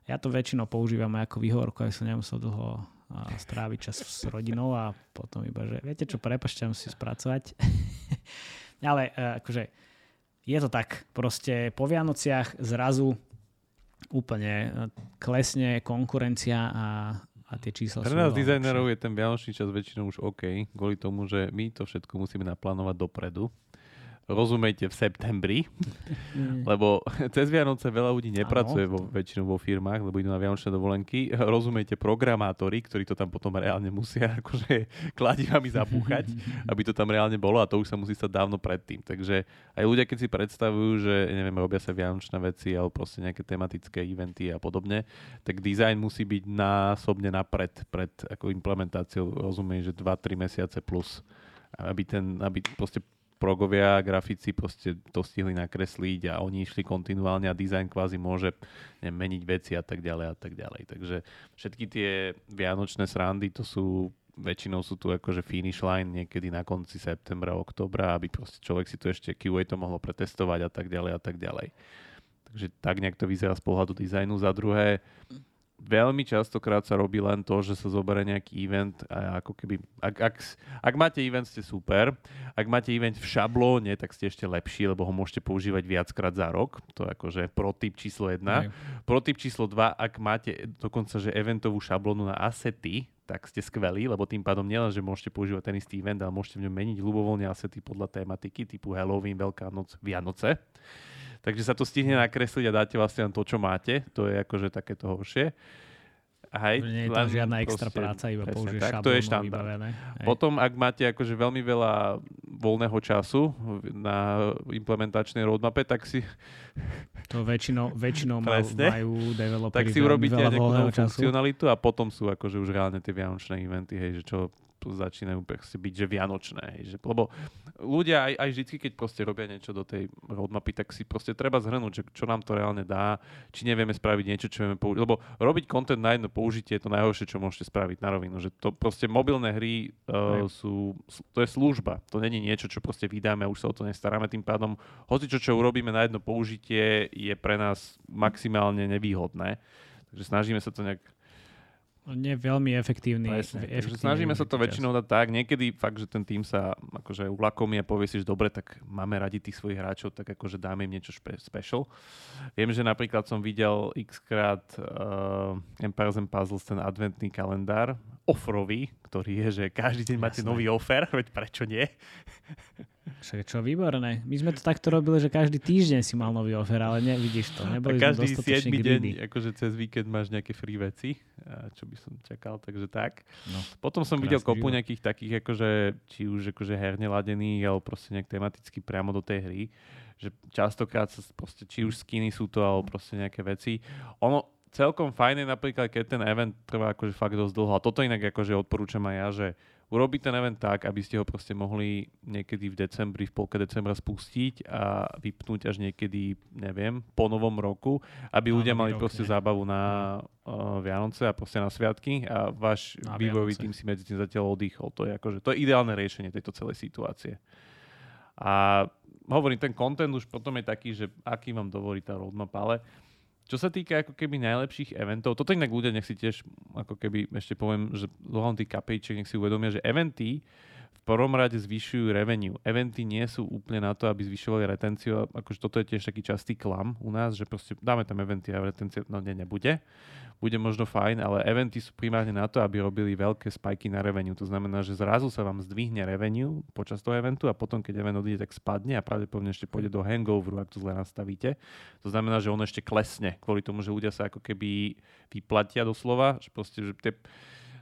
Ja to väčšinou používam ako výhovorku, aby som nemusel dlho stráviť čas s rodinou a potom iba, že viete čo, prepašte, musím spracovať. Ale uh, akože je to tak, proste po Vianociach zrazu úplne e, klesne konkurencia a, a tie čísla Pre nás dizajnerov je ten vianočný čas väčšinou už OK, kvôli tomu, že my to všetko musíme naplánovať dopredu rozumejte v septembri, mm. lebo cez Vianoce veľa ľudí nepracuje vo, väčšinou vo firmách, lebo idú na Vianočné dovolenky. Rozumejte programátori, ktorí to tam potom reálne musia akože kladivami zapúchať, aby to tam reálne bolo a to už sa musí stať dávno predtým. Takže aj ľudia, keď si predstavujú, že neviem, robia sa Vianočné veci alebo proste nejaké tematické eventy a podobne, tak dizajn musí byť násobne napred pred ako implementáciou, rozumiem, že 2-3 mesiace plus aby, ten, aby proste progovia, grafici proste to stihli nakresliť a oni išli kontinuálne a dizajn kvázi môže neviem, meniť veci a tak ďalej a tak ďalej. Takže všetky tie vianočné srandy to sú väčšinou sú tu akože finish line niekedy na konci septembra, oktobra, aby proste človek si to ešte QA to mohlo pretestovať a tak ďalej a tak ďalej. Takže tak nejak to vyzerá z pohľadu dizajnu. Za druhé, veľmi častokrát sa robí len to, že sa zoberie nejaký event a ako keby, ak, ak, ak máte event, ste super. Ak máte event v šablóne, tak ste ešte lepší, lebo ho môžete používať viackrát za rok. To je akože typ číslo 1. typ číslo 2, ak máte dokonca, že eventovú šablónu na asety, tak ste skvelí, lebo tým pádom nielen, že môžete používať ten istý event, ale môžete v ňom meniť ľubovoľne asety podľa tematiky typu Halloween, Veľká noc, Vianoce. Takže sa to stihne nakresliť a dáte vlastne len to, čo máte. To je akože takéto horšie. Hej, nie je tam žiadna extra proste, práca, iba použiješ tak, to je štandard. Potom, ak máte akože veľmi veľa voľného času na implementačnej roadmape, tak si... To väčšinou, väčšinou majú developeri Tak si urobíte nejakú funkcionalitu a potom sú akože už reálne tie vianočné eventy, hej, že čo začínajú byť že vianočné. Hej, že, lebo ľudia aj, aj vždy, keď proste robia niečo do tej roadmapy, tak si proste treba zhrnúť, že čo nám to reálne dá, či nevieme spraviť niečo, čo vieme použiť. Lebo robiť content na jedno použitie je to najhoršie, čo môžete spraviť na rovinu. Že to proste mobilné hry uh, sú, to je služba. To není niečo, čo proste vydáme a už sa o to nestaráme. Tým pádom, hoci čo, čo urobíme na jedno použitie, je pre nás maximálne nevýhodné. Takže snažíme sa to nejak nie veľmi efektívny. Presne, efektívny snažíme sa to čas. väčšinou dať tak. Niekedy fakt, že ten tým sa akože ulakomí a povie si, že dobre, tak máme radi tých svojich hráčov, tak akože dáme im niečo špe- special. Viem, že napríklad som videl x krát uh, Empires and Puzzles, ten adventný kalendár, ofrový, ktorý je, že každý deň Jasne. máte nový offer, veď prečo nie? Však čo výborné. My sme to takto robili, že každý týždeň si mal nový offer, ale nevidíš to. Neboli a každý 7 deň, akože cez víkend máš nejaké free veci, čo by som čakal, takže tak. No, Potom som videl kopu život. nejakých takých, akože, či už akože herne ladených, alebo proste nejak tematicky priamo do tej hry, že častokrát sa proste, či už skiny sú to, alebo proste nejaké veci. Ono, celkom fajn je napríklad, keď ten event trvá akože fakt dosť dlho. A toto inak akože odporúčam aj ja, že urobiť ten event tak, aby ste ho proste mohli niekedy v decembri, v polke decembra spustiť a vypnúť až niekedy, neviem, po novom roku, aby ľudia mali rok, proste ne? zábavu na uh, Vianoce a proste na sviatky a váš na vývojový tým si medzi tým zatiaľ oddychol. To je, akože, to je ideálne riešenie tejto celej situácie. A hovorím, ten content už potom je taký, že aký vám dovolí tá roadmap, ale čo sa týka ako keby najlepších eventov, toto inak ľudia nech si tiež ako keby ešte poviem, že dlhom tých kapejčiek nech si uvedomia, že eventy prvom rade zvyšujú revenue. Eventy nie sú úplne na to, aby zvyšovali retenciu. Akože toto je tiež taký častý klam u nás, že proste dáme tam eventy a retencia no nie, nebude. Bude možno fajn, ale eventy sú primárne na to, aby robili veľké spajky na revenue. To znamená, že zrazu sa vám zdvihne revenue počas toho eventu a potom, keď event odíde, tak spadne a pravdepodobne ešte pôjde do hangoveru, ak to zle nastavíte. To znamená, že on ešte klesne kvôli tomu, že ľudia sa ako keby vyplatia doslova, že proste, že tie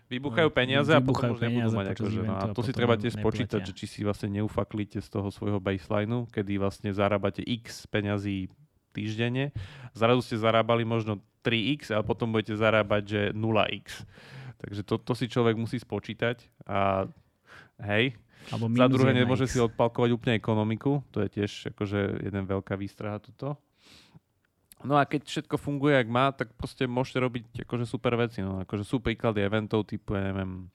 Vybuchajú peniaze a potom už nebudú mať akože, no, a to si treba tiež spočítať, že či si vlastne neufaklíte z toho svojho baselineu, kedy vlastne zarábate x peňazí týždenne. Zrazu ste zarábali možno 3x a potom budete zarábať, že 0x. Takže to, to si človek musí spočítať a hej, Alebo za druhé nemôže si odpalkovať úplne ekonomiku, to je tiež akože jeden veľká výstraha tuto. No a keď všetko funguje, ak má, tak proste môžete robiť akože super veci. No. Akože sú príklady eventov typu, ja neviem,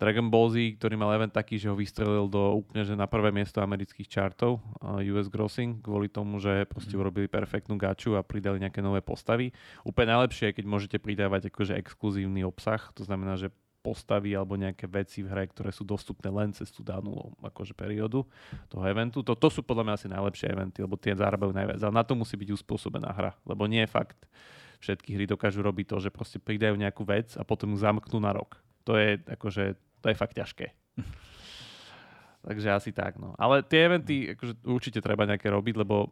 Dragon Ball Z, ktorý mal event taký, že ho vystrelil do úplne že na prvé miesto amerických chartov uh, US Grossing, kvôli tomu, že proste mm. urobili perfektnú gaču a pridali nejaké nové postavy. Úplne najlepšie je, keď môžete pridávať akože exkluzívny obsah, to znamená, že postavy alebo nejaké veci v hre, ktoré sú dostupné len cez tú danú akože periódu toho eventu. To, to sú podľa mňa asi najlepšie eventy, lebo tie zarábajú najviac. Ale na to musí byť uspôsobená hra, lebo nie je fakt všetky hry dokážu robiť to, že proste pridajú nejakú vec a potom ju zamknú na rok. To je akože to je fakt ťažké. Takže asi tak, no. Ale tie eventy akože určite treba nejaké robiť, lebo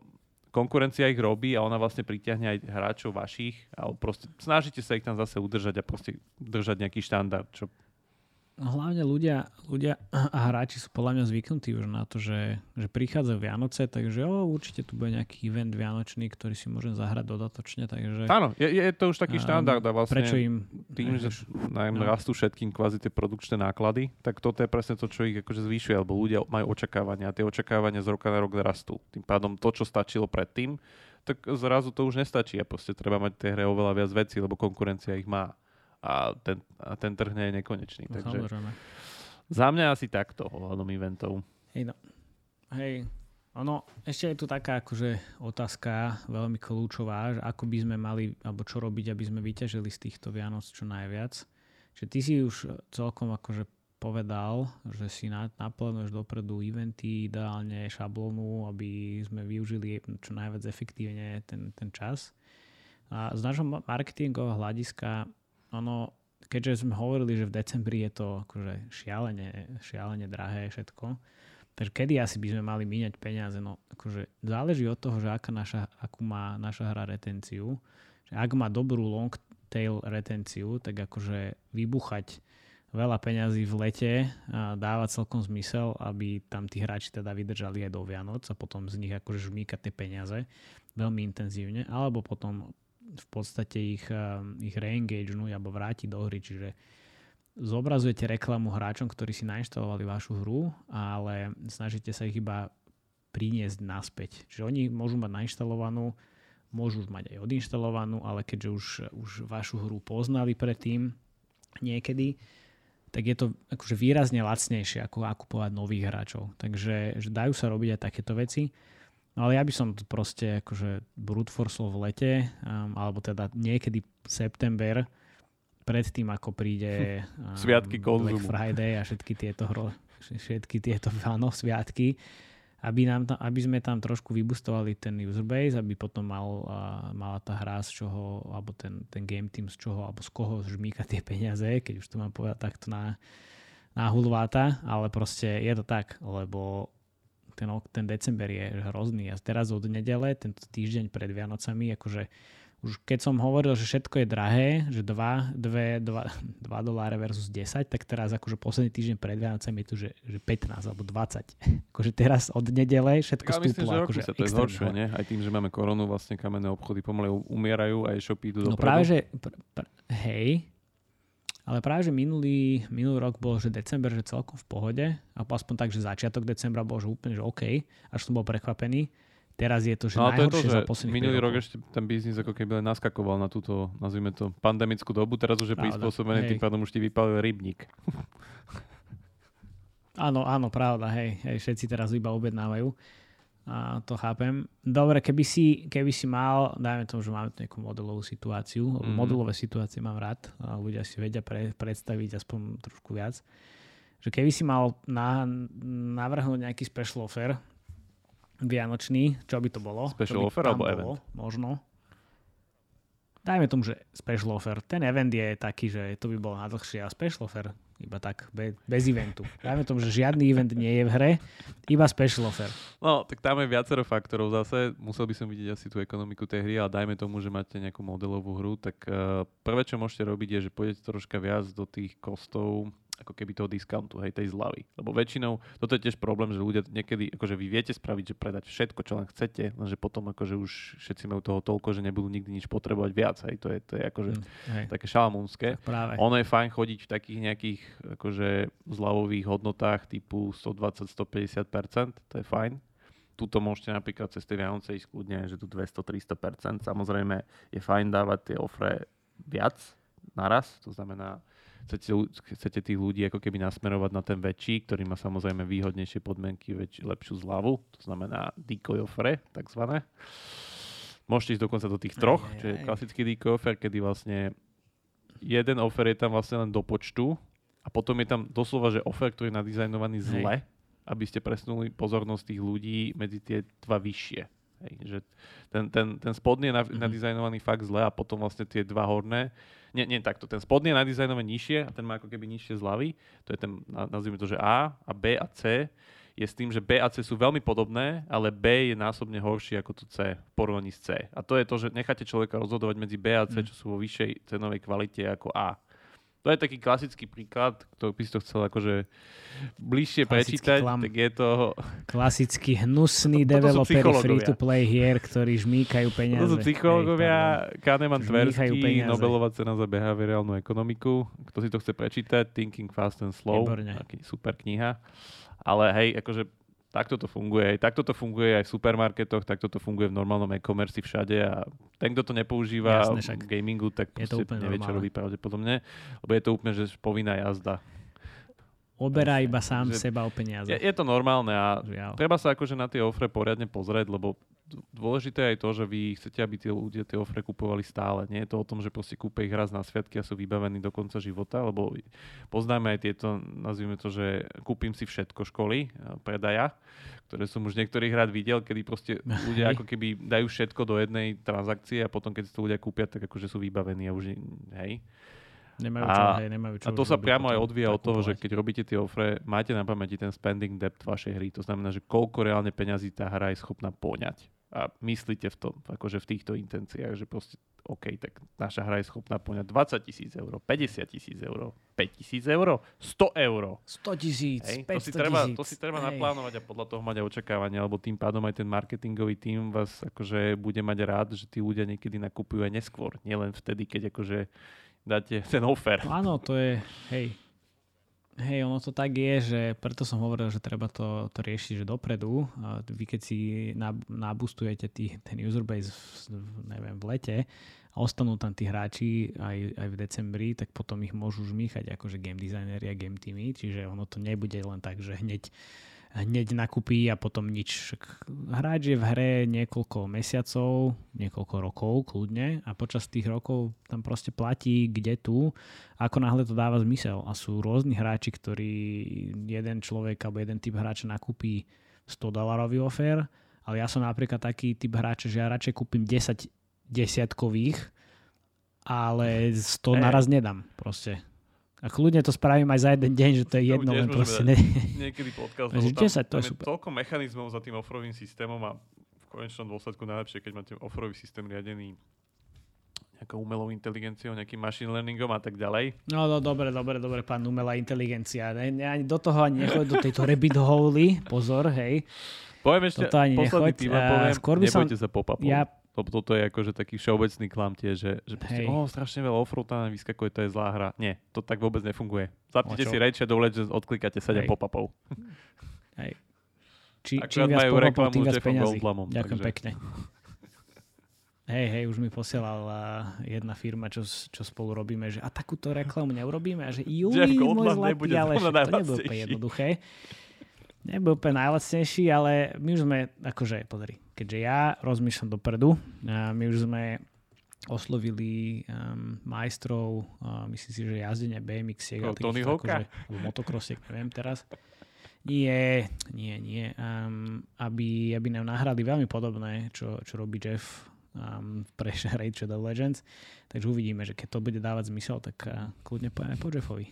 konkurencia ich robí a ona vlastne pritiahne aj hráčov vašich a proste snažíte sa ich tam zase udržať a proste držať nejaký štandard, čo hlavne ľudia, ľudia a hráči sú podľa mňa zvyknutí už na to, že, že prichádzajú Vianoce, takže o, určite tu bude nejaký event vianočný, ktorý si môžem zahrať dodatočne. Takže, Áno, je, je to už taký štandard a vlastne prečo im, tým, že nám no. rastú všetkým kvázi tie produkčné náklady, tak toto je presne to, čo ich akože zvýšuje, alebo ľudia majú očakávania a tie očakávania z roka na rok rastú. Tým pádom to, čo stačilo predtým, tak zrazu to už nestačí a proste treba mať tie hre oveľa viac vecí, lebo konkurencia ich má a ten, a ten trh nie je nekonečný. No, takže samozrejme. za mňa asi takto ohľadom eventov. Hej, no. Hej, ono, ešte je tu taká akože otázka veľmi kľúčová, že ako by sme mali, alebo čo robiť, aby sme vyťažili z týchto Vianoc čo najviac. Čiže ty si už celkom akože povedal, že si naplánuješ dopredu eventy, ideálne šablónu, aby sme využili čo najviac efektívne ten, ten čas. A z nášho marketingového hľadiska ono, keďže sme hovorili, že v decembri je to akože šialene, šialene drahé všetko, takže kedy asi by sme mali míňať peniaze? No akože záleží od toho, že aká naša, akú má naša hra retenciu. Že ak má dobrú long tail retenciu, tak akože vybuchať veľa peňazí v lete a dáva celkom zmysel, aby tam tí hráči teda vydržali aj do Vianoc a potom z nich akože žmýkať tie peniaze veľmi intenzívne, alebo potom v podstate ich, eh, ich reengagenú alebo vráti do hry, čiže zobrazujete reklamu hráčom, ktorí si nainštalovali vašu hru, ale snažíte sa ich iba priniesť naspäť. Čiže oni môžu mať nainštalovanú, môžu mať aj odinštalovanú, ale keďže už, už vašu hru poznali predtým niekedy, tak je to akože výrazne lacnejšie ako kupovať nových hráčov. Takže že dajú sa robiť aj takéto veci. No ale ja by som to proste akože brute force v lete, um, alebo teda niekedy september, pred tým, ako príde um, Sviatky Black Friday a všetky tieto, hro, všetky tieto áno, sviatky, aby, nám tam, aby sme tam trošku vybustovali ten user base, aby potom mal, uh, mala tá hra z čoho, alebo ten, ten game team z čoho, alebo z koho žmýka tie peniaze, keď už to mám povedať takto na, na hulváta, ale proste je to tak, lebo ten, ten december je hrozný a teraz od nedele, tento týždeň pred Vianocami, akože už keď som hovoril, že všetko je drahé, že 2, 2, 2, 2 doláre versus 10, tak teraz akože posledný týždeň pred Vianocami je tu, že, že 15 alebo 20. Akože teraz od nedele všetko ja stúplo. Myslím, akože sa to je zhoršuje, nie? Aj tým, že máme koronu, vlastne kamenné obchody pomaly umierajú a e-shopy idú No práve, že pr- pr- hej, ale práve, že minulý, minulý rok bol, že december, že celkom v pohode, a aspoň tak, že začiatok decembra bol, že úplne, že OK, až som bol prekvapený. Teraz je to, že no, najhoršie to je to, že Minulý rok ešte ten biznis ako keby naskakoval na túto, nazvime to, pandemickú dobu, teraz už je prispôsobený, tým pádom už ti vypalil rybník. áno, áno, pravda, hej, hej, všetci teraz iba objednávajú. A to chápem. Dobre, keby si, keby si mal, dajme tomu, že máme tu nejakú modelovú situáciu, mm. modelové situácie mám rád, a ľudia si vedia pre, predstaviť aspoň trošku viac, že keby si mal na, navrhnúť nejaký special offer vianočný, čo by to bolo? Special offer alebo bolo, event? Možno. Dajme tomu, že special offer. Ten event je taký, že to by bolo na dlhšie a special offer iba tak, bez, bez eventu. Dajme tomu, že žiadny event nie je v hre, iba special offer. No, tak tam je viacero faktorov zase. Musel by som vidieť asi tú ekonomiku tej hry, ale dajme tomu, že máte nejakú modelovú hru, tak uh, prvé, čo môžete robiť, je, že pôjdete troška viac do tých kostov ako keby toho discountu, hej, tej zľavy. Lebo väčšinou, toto je tiež problém, že ľudia niekedy, akože vy viete spraviť, že predať všetko, čo len chcete, lenže potom akože už všetci majú toho toľko, že nebudú nikdy nič potrebovať viac, hej, to je, to je akože mm, také šalamúnske. Práve. Ono je fajn chodiť v takých nejakých akože zľavových hodnotách typu 120-150%, to je fajn. Tuto môžete napríklad cez tie Vianoce ísť kľudne, že tu 200-300%. Samozrejme je fajn dávať tie ofre viac naraz, to znamená chcete, chcete tých ľudí ako keby nasmerovať na ten väčší, ktorý má samozrejme výhodnejšie podmienky, väč, lepšiu zľavu, to znamená decoy offer, takzvané. Môžete ísť dokonca do tých troch, aj, aj, čo je klasický decoy offer, kedy vlastne jeden offer je tam vlastne len do počtu a potom je tam doslova, že offer, ktorý je nadizajnovaný zle, aby ste presunuli pozornosť tých ľudí medzi tie dva vyššie. Hej, že ten, ten, ten spodný je mm-hmm. nadizajnovaný fakt zle a potom vlastne tie dva horné. Nie, nie takto, ten spodný je nadizajnovaný nižšie a ten má ako keby nižšie zľavy. To je ten, nazvime to, že A a B a C je s tým, že B a C sú veľmi podobné, ale B je násobne horší ako to C v porovnaní s C. A to je to, že necháte človeka rozhodovať medzi B a C, mhm. čo sú vo vyššej cenovej kvalite ako A. To je taký klasický príklad, ktorý by si to chcel akože bližšie klasický prečítať, klam. tak je to... Klasický hnusný developer free-to-play hier, ktorí žmýkajú peniaze. To sú psychológovia, Kahneman Tversky, Nobelová cena za behaviorálnu ekonomiku. Kto si to chce prečítať, Thinking Fast and Slow, taký super kniha. Ale hej, akože takto to funguje. Takto to funguje aj v supermarketoch, takto to funguje v normálnom e-commerce všade a ten, kto to nepoužíva Jasne, v gamingu, tak je to nevie, čo robí pravdepodobne, lebo je to úplne, že povinná jazda. Oberá iba sám že seba o peniaze. Je, je to normálne a Žiaľ. treba sa akože na tie ofre poriadne pozrieť, lebo dôležité je aj to, že vy chcete, aby tí ľudia tie ofre kupovali stále. Nie je to o tom, že proste kúpe ich raz na sviatky a sú vybavení do konca života, lebo poznáme aj tieto, nazvime to, že kúpim si všetko školy, predaja, ktoré som už niektorých rád videl, kedy proste ľudia ako keby dajú všetko do jednej transakcie a potom keď si to ľudia kúpia, tak akože sú vybavení a už hej. Nemajú čo, a, hej, nemajú čo a to sa priamo aj odvíja od toho, že keď robíte tie ofre, máte na pamäti ten spending depth vašej hry. To znamená, že koľko reálne peňazí tá hra je schopná poňať a myslíte v tom, akože v týchto intenciách, že proste OK, tak naša hra je schopná poňať 20 tisíc eur, 50 tisíc eur, 5 tisíc eur, 100 eur. 100 tisíc, 500 to si treba, To si treba naplánovať a podľa toho mať aj očakávania, lebo tým pádom aj ten marketingový tým vás akože bude mať rád, že tí ľudia niekedy nakupujú aj neskôr, nielen vtedy, keď akože dáte ten offer. Áno, to je, hej, Hej, ono to tak je, že preto som hovoril, že treba to, to riešiť že dopredu. Vy keď si nabustujete tý, ten userbase v, neviem, v lete a ostanú tam tí hráči aj, aj v decembri, tak potom ich môžu žmýchať akože game designery a game teamy, čiže ono to nebude len tak, že hneď hneď nakupí a potom nič. Hráč je v hre niekoľko mesiacov, niekoľko rokov kľudne a počas tých rokov tam proste platí kde tu, ako náhle to dáva zmysel. A sú rôzni hráči, ktorí jeden človek alebo jeden typ hráča nakúpi 100 dolarový offer, ale ja som napríklad taký typ hráča, že ja radšej kúpim 10 desiatkových, ale 100 naraz nedám proste. A kľudne to spravím aj za jeden deň, že to je jedno, len proste... Ne... Niekedy podcast, lebo tam, 10, to tam je, super. toľko mechanizmov za tým offrovým systémom a v konečnom dôsledku najlepšie, keď máte offrový systém riadený nejakou umelou inteligenciou, nejakým machine learningom a tak ďalej. No, no dobre, dobre, dobre, pán umelá inteligencia. Ne, ne, ani do toho ani nechoď, do tejto rabbit hole, pozor, hej. Poviem ešte, Toto ani posledný nechoď. tým poviem, skôr by som, sa pop-upom. Ja lebo toto je akože taký všeobecný klam tie, že, že proste, oh, strašne veľa offroad tam vyskakuje, to je zlá hra. Nie, to tak vôbec nefunguje. Zapnite si Raid Shadow Legends, odklikáte 7 pop-upov. Hej. Či, čím viac pop-upov, tým viac peniazí. Ďakujem takže... pekne. Hej, hej, už mi posielala jedna firma, čo, čo spolu robíme, že a takúto reklamu neurobíme a že juj, môj zlatý, ale to nebude úplne jednoduché. Nebude úplne najlacnejší, ale my už sme, akože, pozri, keďže ja rozmýšľam dopredu, a my už sme oslovili um, majstrov, uh, myslím si, že jazdenia BMX, oh, Tony Hawka? Akože, motokrosiek, neviem teraz. Nie, nie, nie. Um, aby, aby nám nahrali veľmi podobné, čo, čo robí Jeff um, pre Raid Shadow Legends. Takže uvidíme, že keď to bude dávať zmysel, tak uh, kľudne pojeme po Jeffovi.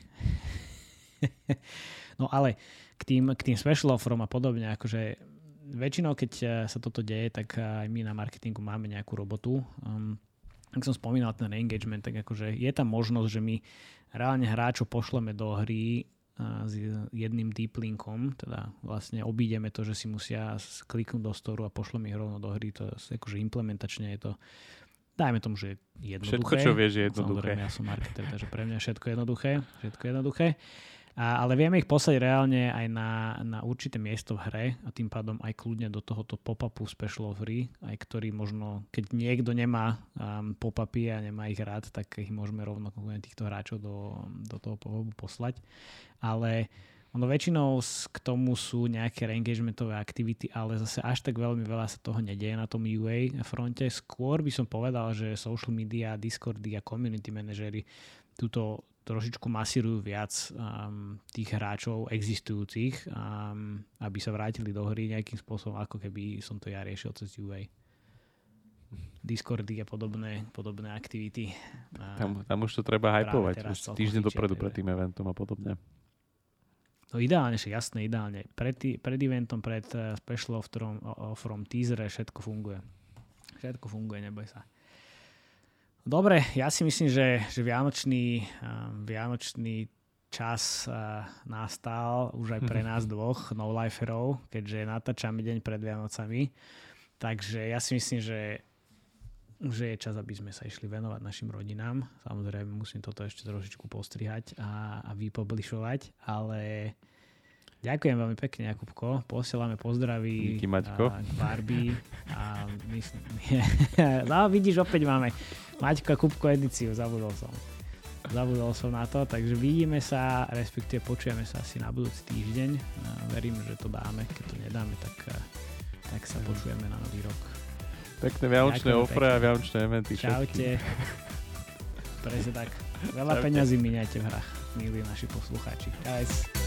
no ale k tým, k tým special offerom a podobne, akože väčšinou, keď eh, sa toto deje, tak eh, aj my na marketingu máme nejakú robotu. Um, ak som spomínal ten engagement, tak akože je tam možnosť, že my reálne hráčov pošleme do hry uh, s jedným deep linkom, teda vlastne obídeme to, že si musia kliknúť do storu a pošleme ich rovno do hry. To je akože implementačne je to dajme tomu, že jednoduché. Všetko, čo vieš, je jednoduché. Samozrejme, ja som marketer, takže pre mňa všetko jednoduché. Všetko jednoduché. A, ale vieme ich poslať reálne aj na, na určité miesto v hre a tým pádom aj kľudne do tohoto pop-upu special hry, aj ktorý možno, keď niekto nemá um, pop-upy a nemá ich rád, tak ich môžeme rovno týchto hráčov do, do toho pop-upu poslať. Ale ono väčšinou k tomu sú nejaké reengagementové aktivity, ale zase až tak veľmi veľa sa toho nedieje na tom UA fronte. Skôr by som povedal, že social media, Discordy a community manažery túto trošičku masírujú viac um, tých hráčov existujúcich, um, aby sa vrátili do hry nejakým spôsobom, ako keby som to ja riešil cez UA. Discordy a podobné, podobné aktivity. Tam, tam už to treba hypovať, týždeň dopredu pred tým eventom a podobne. No ideálne, že jasné, ideálne. Pred, pred eventom, pred uh, special offerom, offerom, teasere, všetko funguje. Všetko funguje, neboj sa. Dobre, ja si myslím, že, že Vianočný, uh, Vianočný čas uh, nastal už aj pre nás dvoch, no liferov, keďže natáčame deň pred Vianocami. Takže ja si myslím, že, že je čas, aby sme sa išli venovať našim rodinám. Samozrejme, musím toto ešte trošičku postrihať a, a vypoblišovať, ale Ďakujem veľmi pekne, Jakubko. Posielame pozdraví Díky, Maťko. k Barbie. A myslím, no, vidíš, opäť máme Maťko a Kupko edíciu, zabudol som. Zabudol som na to, takže vidíme sa, respektíve počujeme sa asi na budúci týždeň. Verím, že to dáme, keď to nedáme, tak, tak sa počujeme na nový rok. Pekné vianočné ofre a vianočné eventy. Čaute. Presne tak. Veľa Čaute. peňazí miniate v hrách, milí naši poslucháči. Guys.